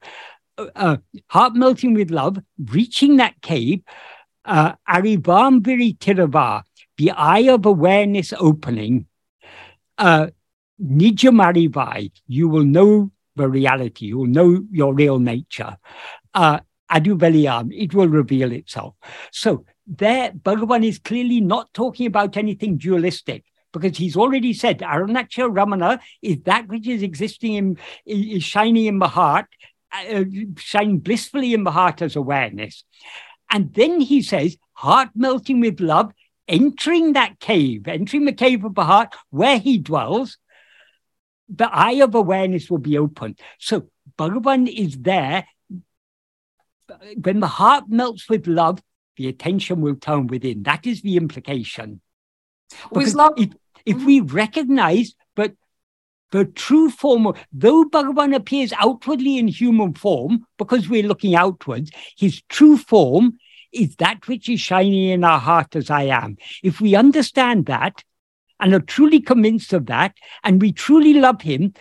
uh, uh heart melting with love, reaching that cave, uh, Arivambiri Tirava, the eye of awareness opening, uh, you will know the reality, you will know your real nature. Uh, Aduveliam, it will reveal itself. So there, Bhagavan is clearly not talking about anything dualistic because he's already said Arunachala Ramana is that which is existing in, is shining in the heart, uh, shining blissfully in the heart as awareness. And then he says, heart melting with love entering that cave, entering the cave of the heart where he dwells, the eye of awareness will be open. So Bhagavan is there. When the heart melts with love, the attention will turn within. That is the implication. With love. If, if mm-hmm. we recognize but the true form of, though Bhagavan appears outwardly in human form, because we're looking outwards, his true form is that which is shining in our heart as I am. If we understand that and are truly convinced of that, and we truly love Him,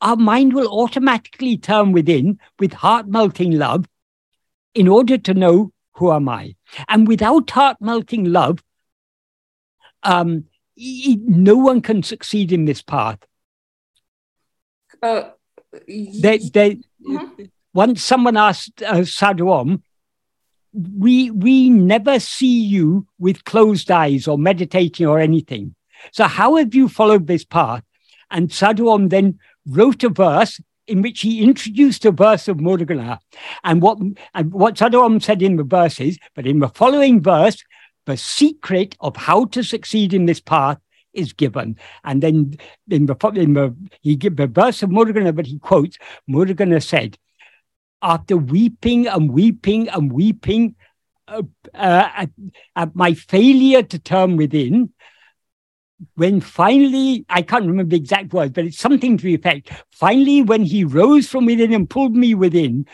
our mind will automatically turn within with heart melting love in order to know who am I. And without heart melting love, um, no one can succeed in this path. Uh, they, they, mm-hmm once someone asked uh, Sadhu Om, we we never see you with closed eyes or meditating or anything. So how have you followed this path? And Sadhu Om then wrote a verse in which he introduced a verse of Murugan. And what and what Sadhu Om said in the verse is, but in the following verse, the secret of how to succeed in this path is given. And then in the, in the he give the verse of Murugan, but he quotes, Murugan said, after weeping and weeping and weeping uh, uh, at, at, my failure to turn within, when finally, I can't remember the exact words, but it's something to the effect, finally, when he rose from within and pulled me within,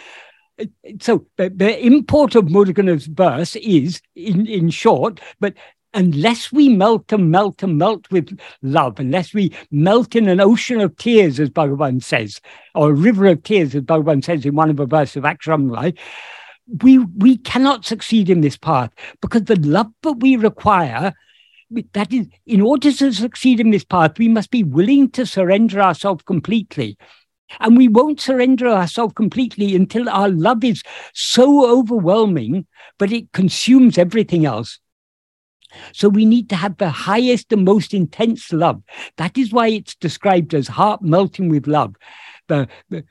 so the, the import of Murugan's verse is, in, in short, but unless we melt and melt and melt with love, unless we melt in an ocean of tears, as Bhagavan says, or a river of tears, as Bhagavan says in one of the verses of Aksharamala, we, we cannot succeed in this path because the love that we require, that is, in order to succeed in this path, we must be willing to surrender ourselves completely. And we won't surrender ourselves completely until our love is so overwhelming, but it consumes everything else. So we need to have the highest and most intense love. That is why it's described as heart melting with love. The, the,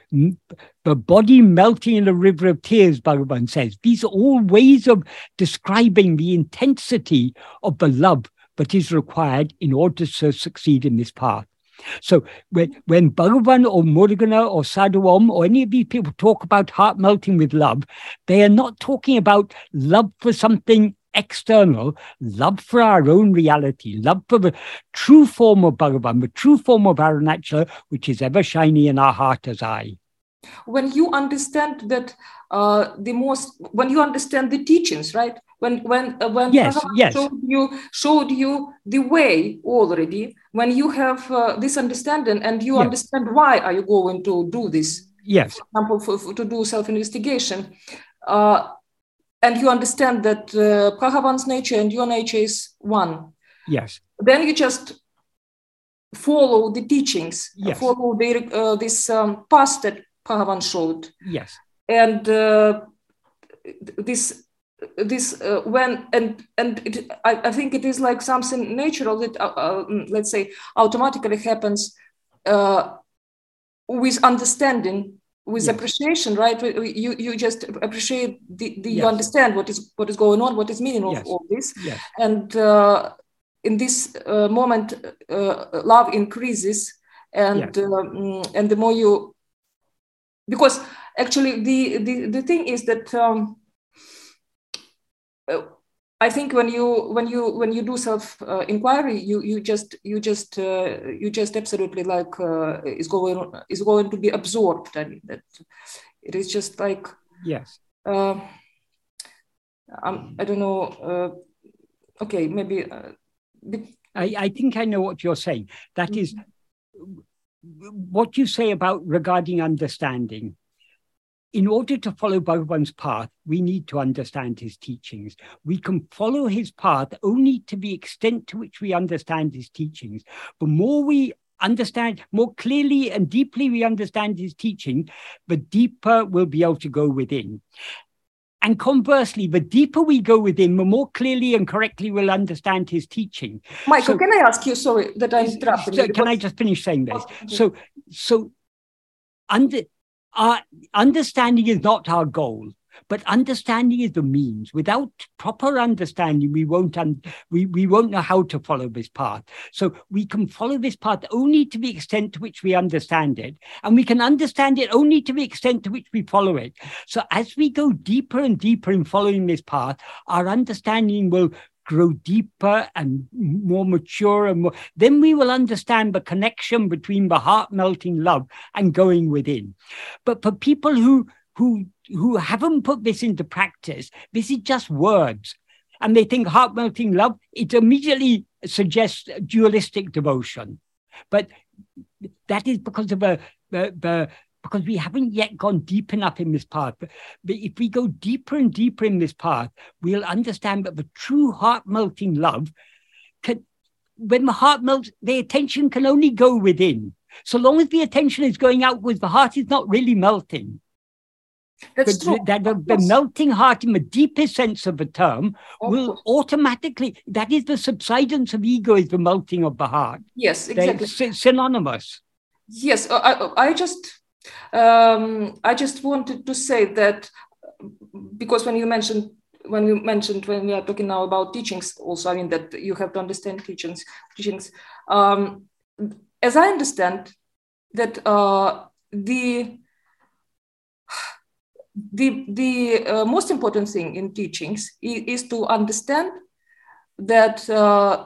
the body melting in a river of tears, Bhagavan says. These are all ways of describing the intensity of the love that is required in order to succeed in this path. So when, when Bhagavan or Murugan or Sadhu or any of these people talk about heart melting with love, they are not talking about love for something external, love for our own reality, love for the true form of Bhagavan, the true form of Arunachala, which is ever shining in our heart as I. When you understand that uh, the most, when you understand the teachings, right? When when uh, when yes, yes. showed you showed you the way already. When you have uh, this understanding and you yes. understand why are you going to do this? Yes. For example, for, for, to do self investigation. Uh, and you understand that uh, Bhagavan's nature and your nature is one. Yes. Then you just follow the teachings, yes. follow the, uh, this um, path that Bhagavan showed. Yes. And uh, this this uh, when and and it, I, I, think it is like something natural that uh, uh, let's say automatically happens uh, with understanding with yes. appreciation right you you just appreciate the, the yes. you understand what is what is going on what is meaning of yes. all this and uh, in this uh, moment uh, love increases and um, and the more you because actually the the, the thing is that um, uh, I think when you when you when you do self uh, inquiry, you you just you just uh, you just absolutely like uh, is going is going to be absorbed. I mean that it is just like yes. Uh, um, I don't know. Uh, okay, maybe. Uh, I I think I know what you're saying. That is what you say about regarding understanding in order to follow Bhagavan's path, we need to understand his teachings. We can follow his path only to the extent to which we understand his teachings. The more we understand, more clearly and deeply we understand his teaching, the deeper we'll be able to go within. And conversely, the deeper we go within, the more clearly and correctly we'll understand his teaching. Michael, so, can I ask you, sorry that I interrupted so, Can I just finish saying this? So, so under our understanding is not our goal but understanding is the means. Without proper understanding we won't un- we, we won't know how to follow this path. So we can follow this path only to the extent to which we understand it and we can understand it only to the extent to which we follow it. So as we go deeper and deeper in following this path our understanding will grow deeper and more mature and more, then we will understand the connection between the heart melting love and going within. But for people who who who haven't put this into practice, this is just words. And they think heart melting love, it immediately suggests dualistic devotion. But that is because of a, the, because we haven't yet gone deep enough in this path. But if we go deeper and deeper in this path, we'll understand that the true heart melting love can, when the heart melts, the attention can only go within. So long as the attention is going outwards, the heart is not really melting. That's But true. That the, the melting heart, in the deepest sense of the term, Of will course. automatically, that is the subsidence of ego, is the melting of the heart. Yes, They're exactly. synonymous. Yes, uh, I, I just um, I just wanted to say that because when you mentioned when you mentioned when we are talking now about teachings, also I mean that you have to understand teachings. Teachings, um, as I understand, that uh, the the the uh, most important thing in teachings is, is to understand that uh,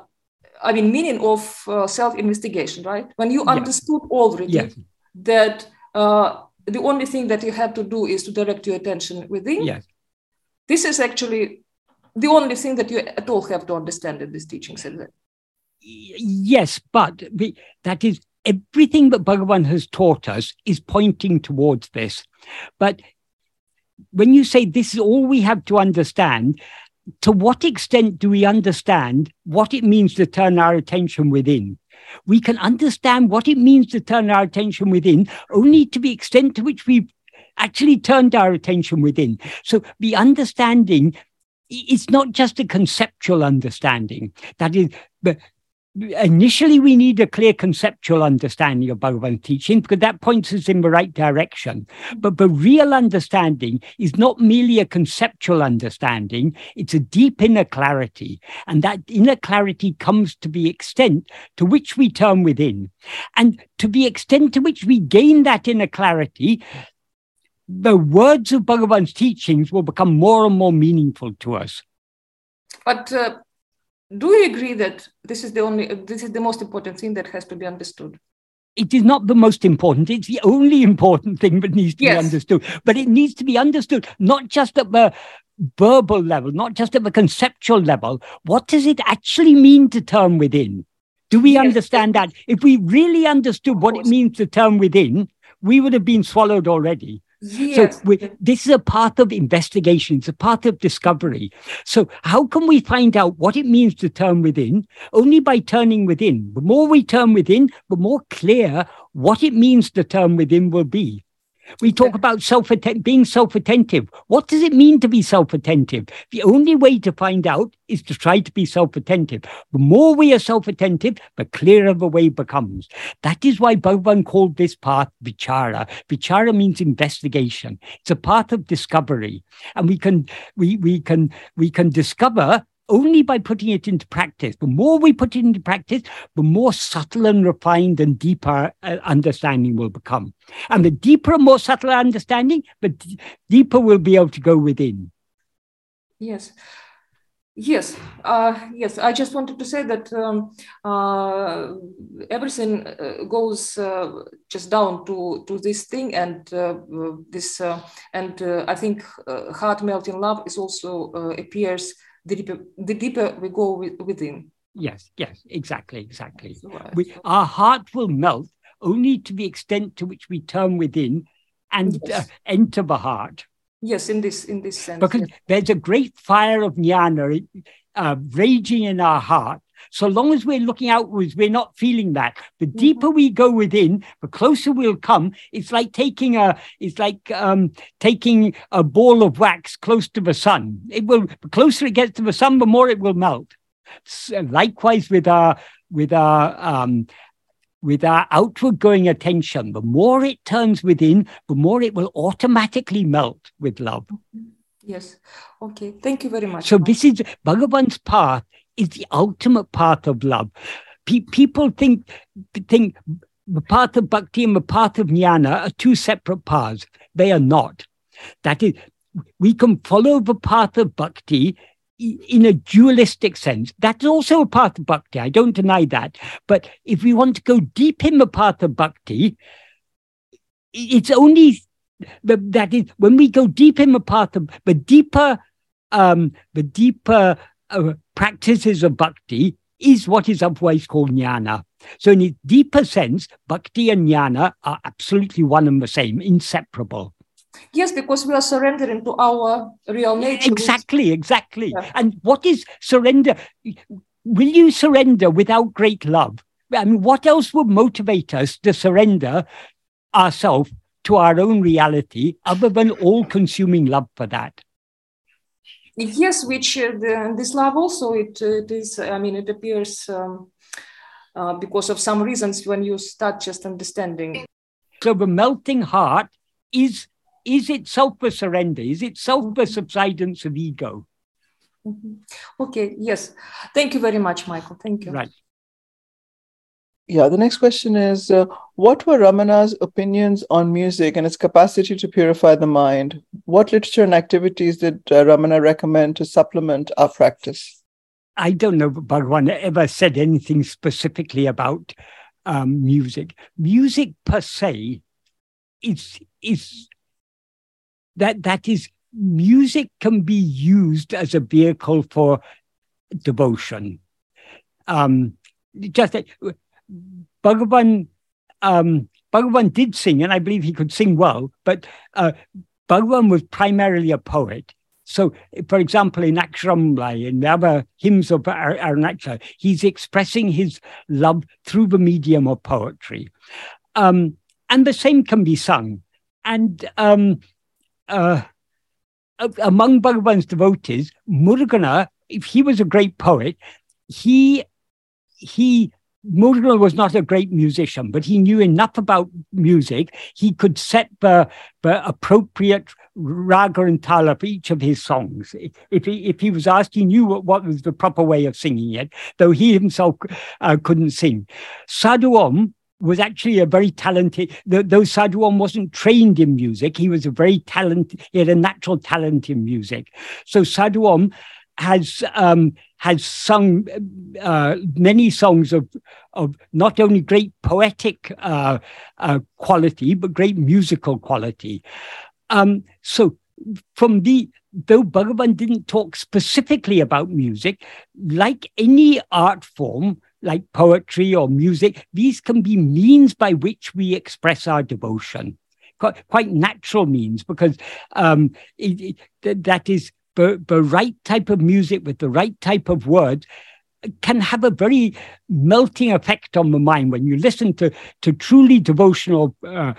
I mean meaning of uh, self-investigation, right? When you Yes. understood already Yes, that uh, the only thing that you have to do is to direct your attention within. yes. This is actually the only thing that you at all have to understand in these teachings. isn't it? Yes, but the, that is everything that Bhagavan has taught us is pointing towards this. But when you say this is all we have to understand, to what extent do we understand what it means to turn our attention within? We can understand what it means to turn our attention within only to the extent to which we've actually turned our attention within. So the understanding it's not just a conceptual understanding. That is, the, initially we need a clear conceptual understanding of Bhagavan's teaching because that points us in the right direction. But the real understanding is not merely a conceptual understanding, it's a deep inner clarity. And that inner clarity comes to the extent to which we turn within. And to the extent to which we gain that inner clarity, the words of Bhagavan's teachings will become more and more meaningful to us. But uh, do you agree that this is the only this is the most important thing that has to be understood? it is not the most important. It's the only important thing that needs to Yes. be understood. But it needs to be understood not just at the verbal level, not just at the conceptual level. What does it actually mean to turn within? Do we Yes. understand that? If we really understood what it means to turn within, we would have been swallowed already. Yes. So we, this is a path of investigation. It's a path of discovery. So how can we find out what it means to turn within? Only by turning within. The more we turn within, the more clear what it means to turn within will be. We talk about self being self-attentive. What does it mean to be self-attentive? The only way to find out is to try to be self-attentive. The more we are self-attentive, the clearer the way becomes. That is why Bhagavan called this path vichara. Vichara means investigation. It's a path of discovery. And we can we we can we can discover only by putting it into practice. The more we put it into practice, the more subtle and refined and deeper uh, understanding will become. And the deeper and more subtle understanding, the d- deeper we'll be able to go within. Yes. Yes, uh, yes. I just wanted to say that um, uh, everything uh, goes uh, just down to to this thing, and uh, this, uh, and I think heart melting love is also appears the deeper the deeper we go wi- within. Yes, yes, exactly, exactly. We, our heart will melt only to the extent to which we turn within and uh, enter the heart. yes, in this in this sense. because yes. there's a great fire of jnana uh, raging in our heart. So long as we're looking outwards, we're not feeling that. The deeper we go within, the closer we'll come. It's like taking a, it's like um, taking a ball of wax close to the sun. It will, the closer it gets to the sun, the more it will melt. So likewise with our, with our, um, with our outward going attention, the more it turns within, the more it will automatically melt with love. Yes. Okay. Thank you very much. So this is Bhagavan's path is the ultimate path of love. Pe- people think think the path of bhakti and the path of jnana are two separate paths. They are not. That is, we can follow the path of bhakti in a dualistic sense. That's also a path of bhakti. I don't deny that. But if we want to go deep in the path of bhakti, it's only that is when we go deep in the path of the deeper um, the deeper uh, practices of bhakti is what is otherwise called jnana. So, in its deeper sense, bhakti and jnana are absolutely one and the same, inseparable. yes, because we are surrendering to our real nature. Exactly, exactly. Yeah. And what is surrender? Will you surrender without great love? I mean, what else would motivate us to surrender ourselves to our own reality other than all consuming love for that? Yes, which uh, the, this love also, it, it is, I mean, it appears um, uh, because of some reasons when you start just understanding. So the melting heart is is itself a surrender? Is itself a subsidence of ego? Mm-hmm. Okay, yes. Thank you very much, Michael. Thank you. Right. Yeah, the next question is uh, What were Ramana's opinions on music and its capacity to purify the mind? What literature and activities did uh, Ramana recommend to supplement our practice? I don't know if Bhagavan ever said anything specifically about um, music. Music per se is, is that, that is, music can be used as a vehicle for devotion. Um, just Bhagavan, um, Bhagavan did sing, and I believe he could sing well, but uh, Bhagavan was primarily a poet. So, for example, in Aksharamala and the other hymns of Arunachala, he's expressing his love through the medium of poetry. Um, and the same can be sung. And um, uh, among Bhagavan's devotees, Muruganar, if he was a great poet, he he Muruganar was not a great musician, but he knew enough about music. He could set the, the appropriate raga and tala for each of his songs. If he, if he was asked, he knew what, what was the proper way of singing it, though he himself uh, couldn't sing. Sadhu Om was actually a very talented, though Sadhu Om wasn't trained in music, he was a very talented, he had a natural talent in music. So Sadhu Om has um, has sung uh, many songs of of not only great poetic uh, uh, quality but great musical quality. Um, so, from the though Bhagavan didn't talk specifically about music, like any art form, like poetry or music, these can be means by which we express our devotion. Quite, quite natural means because um, it, it, that is the, right type of music with the right type of words can have a very melting effect on the mind when you listen to to truly devotional uh,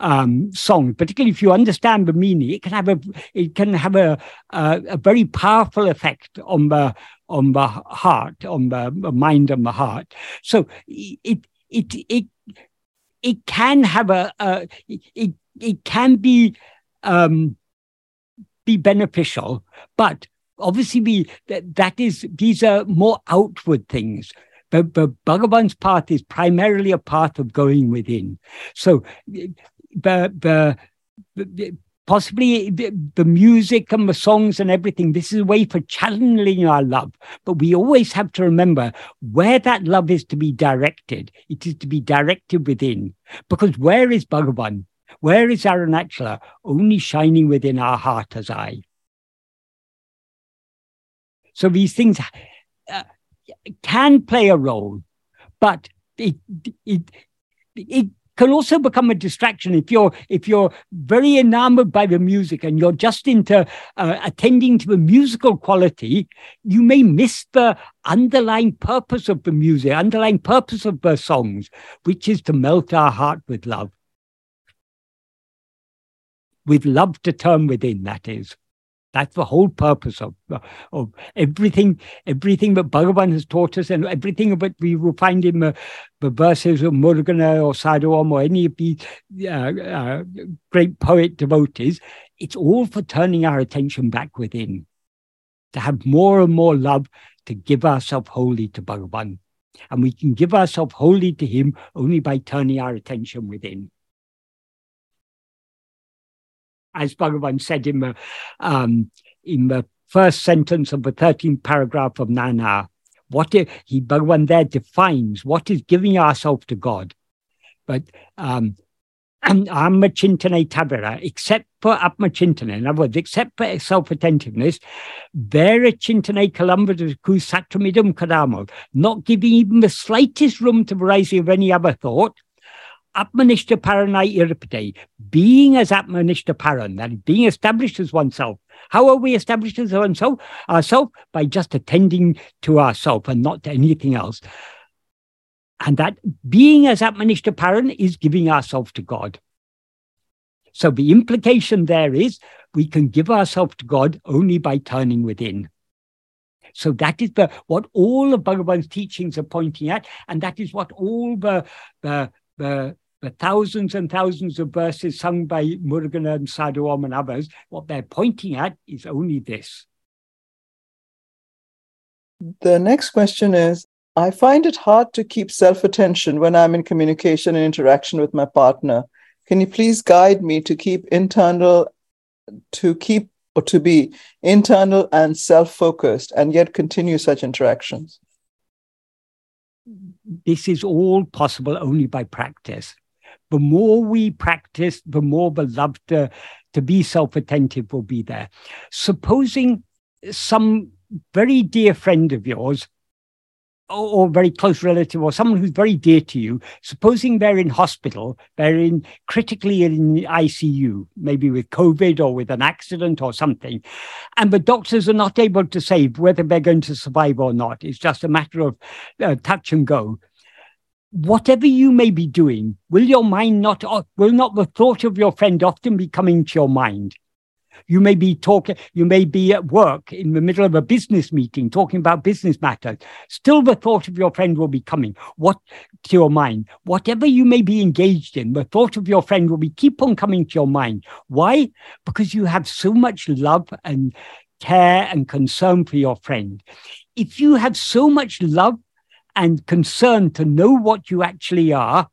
um, songs, particularly if you understand the meaning. It can have a it can have a a, a very powerful effect on the on the heart, on the, the mind and the heart. So it it it it can have a, a it it can be um, be beneficial, but obviously we that, that is these are more outward things. But, but Bhagavan's path is primarily a path of going within. So the, the possibly the, the, music and the songs and everything this is a way for channeling our love but we always have to remember where that love is to be directed it is to be directed within because where is bhagavan where is Arunachala? Only shining within our heart as I? So these things uh, can play a role, but it, it, it can also become a distraction if you're if you're very enamored by the music and you're just into uh, attending to the musical quality you may miss the underlying purpose of the music underlying purpose of the songs which is to melt our heart with love with love to turn within, that is. That's the whole purpose of, of everything, everything that Bhagavan has taught us, and everything that we will find in the, the verses of Muruganar or Sadhu Om or any of the uh, uh, great poet devotees. It's all for turning our attention back within, to have more and more love, to give ourselves wholly to Bhagavan. And we can give ourselves wholly to Him only by turning our attention within as Bhagavan said in the, um, in the first sentence of the 13th paragraph of Nan Ar, what he Bhagavan there defines what is giving ourselves to God. But um, (clears throat) Chintane Tabira, except for Chintane, in other words, except for self-attentiveness, Vera Chintane Kalambadaku Satramidum Kadamo, not giving even the slightest room to the rising of any other thought, Atmanishta Paranai Iripate, being as Atmanishta Paran, that being established as oneself. How are we established as oneself? Ourself by just attending to ourself and not to anything else. And that being as Atmanishta Paran is giving ourselves to God. So the implication there is we can give ourselves to God only by turning within. So that is the what all of Bhagavan's teachings are pointing at, and that is what all the the the, the thousands and thousands of verses sung by Muruganar and Sadhu Om and others, what they're pointing at is only this. The next question is I find it hard to keep self attention when I'm in communication and interaction with my partner. Can you please guide me to keep internal, to keep or to be internal and self focused and yet continue such interactions? This is all possible only by practice. The more we practice, the more the love to, to be self attentive will be there. Supposing some very dear friend of yours or, very close relative or someone who's very dear to you, supposing they're in hospital, they're in critically in the ICU, maybe with COVID or with an accident or something, and the doctors are not able to say whether they're going to survive or not. It's just a matter of uh, touch and go. Whatever you may be doing, will your mind not, uh, will not the thought of your friend often be coming to your mind? You may be talking, you may be at work in the middle of a business meeting talking about business matters. Still, the thought of your friend will be coming. What to your mind? Whatever you may be engaged in, the thought of your friend will be keep on coming to your mind. Why? Because you have so much love and care and concern for your friend. If you have so much love and concern to know what you actually are,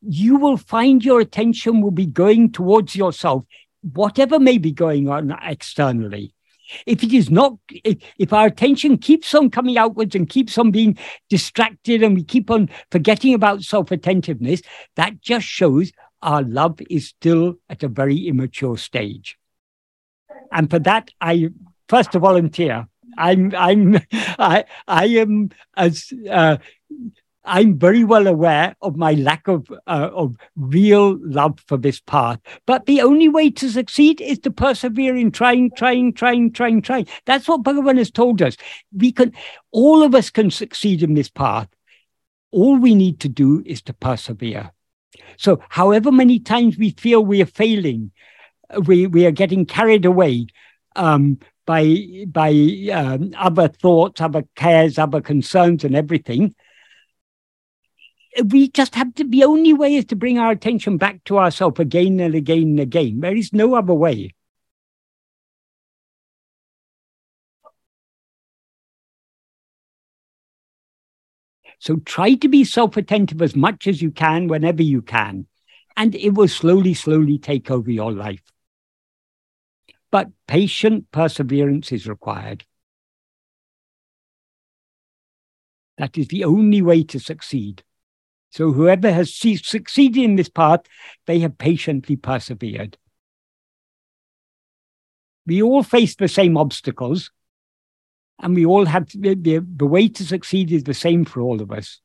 you will find your attention will be going towards yourself whatever may be going on externally, if it is not, if, if our attention keeps on coming outwards and keeps on being distracted and we keep on forgetting about self attentiveness, that just shows our love is still at a very immature stage. And for that, I first volunteer. I'm I'm I I am as uh, I'm very well aware of my lack of uh, of real love for this path. But the only way to succeed is to persevere in trying, trying, trying, trying, trying. That's what Bhagavan has told us. We can, all of us can succeed in this path. All we need to do is to persevere. So, however many times we feel we are failing, we we are getting carried away. Um, by by um, other thoughts, other cares, other concerns, and everything we just have to, the only way is to bring our attention back to ourselves again and again and again. There is no other way. So try to be self attentive as much as you can whenever you can, and it will slowly, slowly take over your life. But patient perseverance is required. That is the only way to succeed. So whoever has succeeded in this path, they have patiently persevered. We all face the same obstacles, and we all have the, the, the way to succeed is the same for all of us.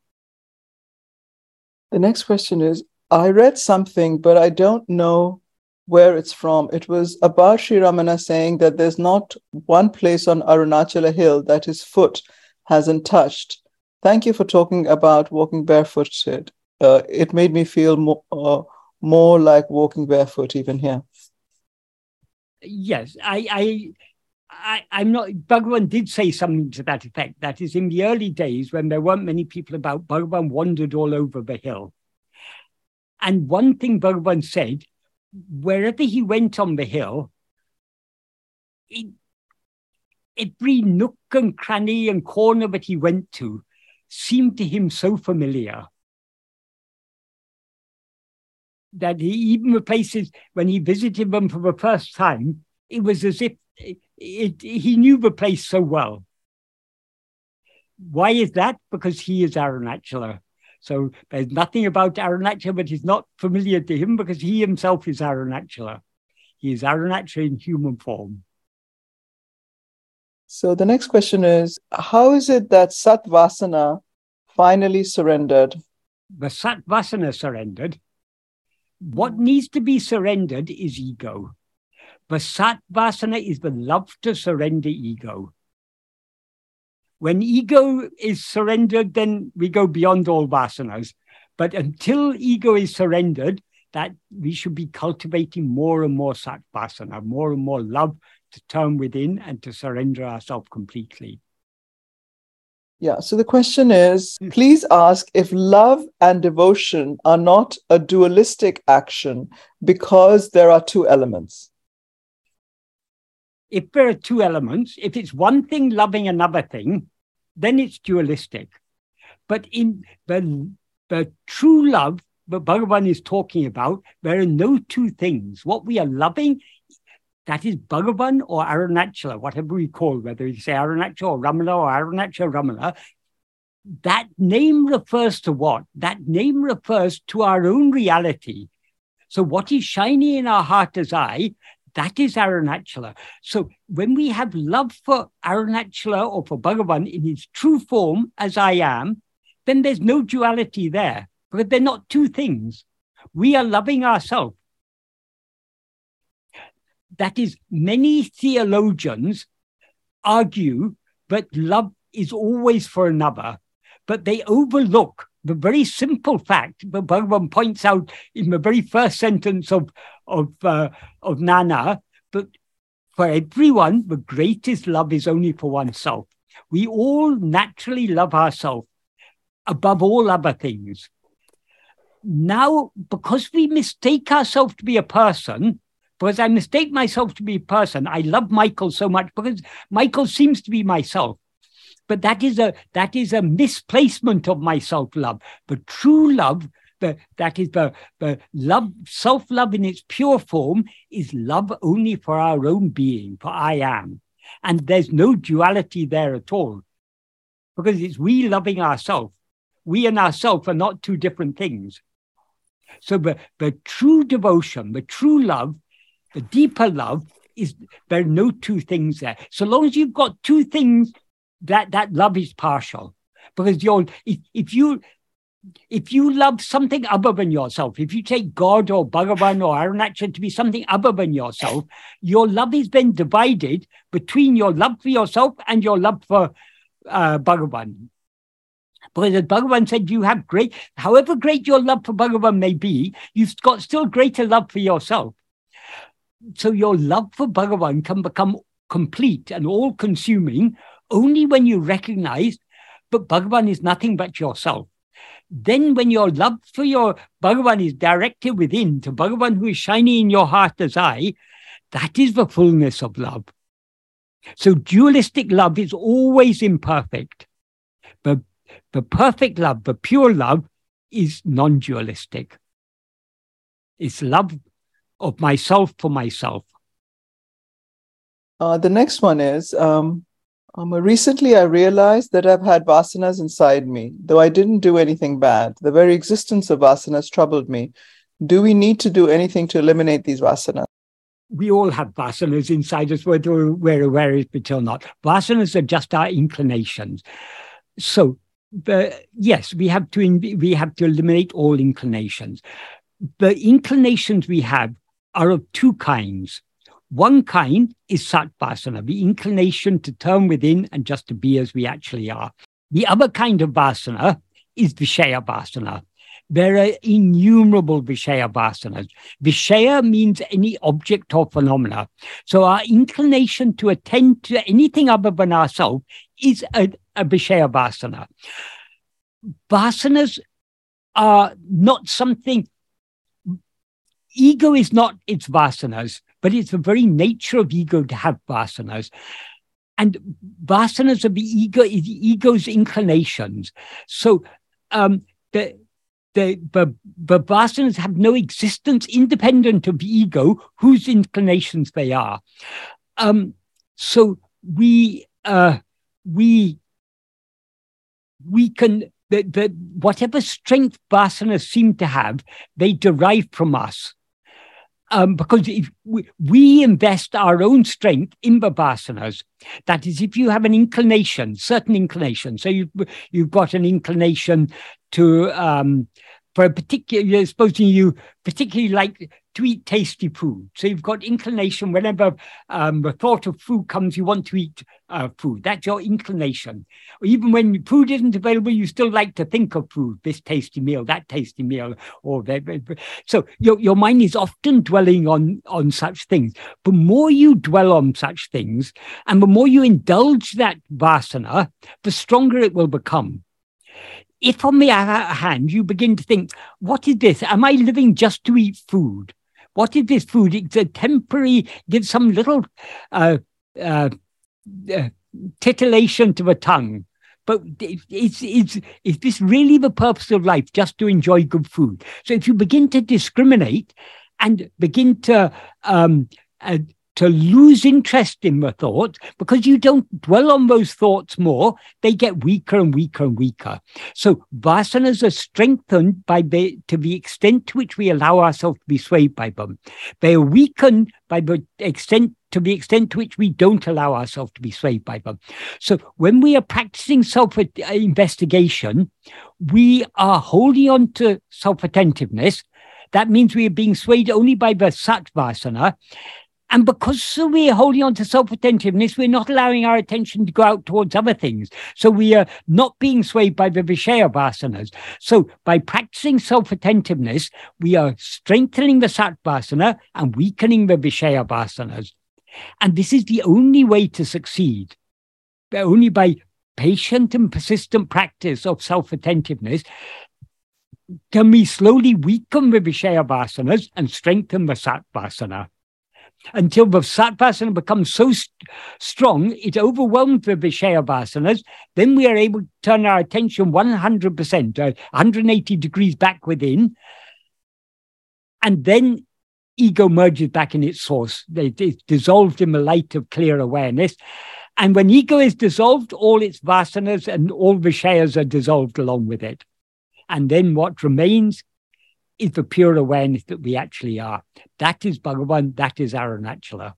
The next question is I read something, but I don't know where it's from. It was about Sri Ramana saying that there's not one place on Arunachala Hill that his foot hasn't touched. Thank you for talking about walking barefooted. Uh, it made me feel more, uh, more like walking barefoot even here. Yes, I, I, I, I'm not. Bhagavan did say something to that effect. That is, in the early days when there weren't many people about, Bhagavan wandered all over the hill. And one thing Bhagavan said, wherever he went on the hill, it, every nook and cranny and corner that he went to seemed to him so familiar that he even the places when he visited them for the first time, it was as if it, it, he knew the place so well. Why is that? Because he is Arunachala. So there's nothing about Arunachala that is not familiar to him because he himself is Arunachala. He is Arunachala in human form. So the next question is How is it that Satvasana finally surrendered? The Satvasana surrendered. What needs to be surrendered is ego. But Satvasana is the love to surrender ego. When ego is surrendered, then we go beyond all vasanas. But until ego is surrendered, that we should be cultivating more and more satvasana, more and more love to turn within and to surrender ourselves completely. Yeah, so the question is hmm. please ask if love and devotion are not a dualistic action because there are two elements. If there are two elements, if it's one thing loving another thing, then it's dualistic. But in the, the true love that Bhagavan is talking about, there are no two things. What we are loving, that is Bhagavan or Arunachala, whatever we call, whether you say Arunachala or Ramana or Arunachala Ramana, that name refers to what? That name refers to our own reality. So, what is shining in our heart as I, that is Arunachala. So when we have love for Arunachala or for Bhagavan in his true form as I am, then there's no duality there because they're not two things. We are loving ourselves. That is, many theologians argue that love is always for another, but they overlook the very simple fact that Bhagavan points out in the very first sentence of, of, uh, of Nan Ar, but for everyone, the greatest love is only for oneself. We all naturally love ourselves above all other things. Now, because we mistake ourselves to be a person, because I mistake myself to be a person, I love Michael so much because Michael seems to be myself but that is a that is a misplacement of my self-love. But true love, the, that is the, the love, self-love in its pure form, is love only for our own being, for I am. And there's no duality there at all. Because it's we loving ourselves. We and ourselves are not two different things. So the, the true devotion, the true love, the deeper love is there are no two things there. So long as you've got two things that that love is partial because you're if, if you if you love something other than yourself, if you take God or Bhagavan or Arunachala to be something other than yourself, your love is then divided between your love for yourself and your love for uh, Bhagavan. Because as Bhagavan said, you have great, however great your love for Bhagavan may be, you've got still greater love for yourself. So your love for Bhagavan can become complete and all consuming only when you recognize, but Bhagavan is nothing but yourself. Then, when your love for your Bhagavan is directed within to Bhagavan who is shining in your heart as I, that is the fullness of love. So, dualistic love is always imperfect. But the perfect love, the pure love, is non dualistic. It's love of myself for myself. Uh, the next one is um, um, recently, I realized that I've had vasanas inside me, though I didn't do anything bad. The very existence of vasanas troubled me. Do we need to do anything to eliminate these vasanas? We all have vasanas inside us, whether we're aware of it or not. Vasanas are just our inclinations. So, the, yes, we have to we have to eliminate all inclinations. The inclinations we have are of two kinds. One kind is satvasana, the inclination to turn within and just to be as we actually are. The other kind of vasana is Vishaya vasana. There are innumerable Vishaya vasanas. Vishaya means any object or phenomena. So our inclination to attend to anything other than ourselves is a, a Vishaya vasana. Vasanas are not something, ego is not its vasanas but it's the very nature of ego to have vasanas. And vasanas of the ego the ego's inclinations. So um, the, the, the, the vasanas have no existence independent of the ego, whose inclinations they are. Um, so we uh, we we can the, whatever strength vasanas seem to have, they derive from us um, because if we, we, invest our own strength in vasanas, that is, if you have an inclination, certain inclination, so you've, you've got an inclination to, um, for a particular, supposing you particularly like to eat tasty food. So you've got inclination whenever um, the thought of food comes, you want to eat uh, food. That's your inclination. Even when food isn't available, you still like to think of food, this tasty meal, that tasty meal, or that. So your, your mind is often dwelling on, on such things. The more you dwell on such things, and the more you indulge that vasana, the stronger it will become if on the other hand you begin to think, what is this? Am I living just to eat food? What is this food? It's a temporary, gives some little uh, uh, uh, titillation to the tongue. But it's, it's, is this really the purpose of life, just to enjoy good food? So if you begin to discriminate and begin to um, uh, to lose interest in the thought because you don't dwell on those thoughts more, they get weaker and weaker and weaker. So vasanas are strengthened by the to the extent to which we allow ourselves to be swayed by them. They are weakened by the extent to the extent to which we don't allow ourselves to be swayed by them. So when we are practicing self uh, investigation, we are holding on to self attentiveness. That means we are being swayed only by the satvasana. And because we're holding on to self attentiveness, we're not allowing our attention to go out towards other things. So we are not being swayed by the Vishaya vasanas. So by practicing self attentiveness, we are strengthening the Sattvasana and weakening the Vishaya vasanas. And this is the only way to succeed. but Only by patient and persistent practice of self attentiveness can we slowly weaken the Vishaya vasanas and strengthen the Sattvasana until the satvasana becomes so st- strong, it overwhelms the Vishaya vasanas. Then we are able to turn our attention 100%, uh, 180 degrees back within. And then ego merges back in its source. It's dissolved in the light of clear awareness. And when ego is dissolved, all its vasanas and all Vishayas are dissolved along with it. And then what remains is the pure awareness that we actually are. That is Bhagavan, that is Arunachala.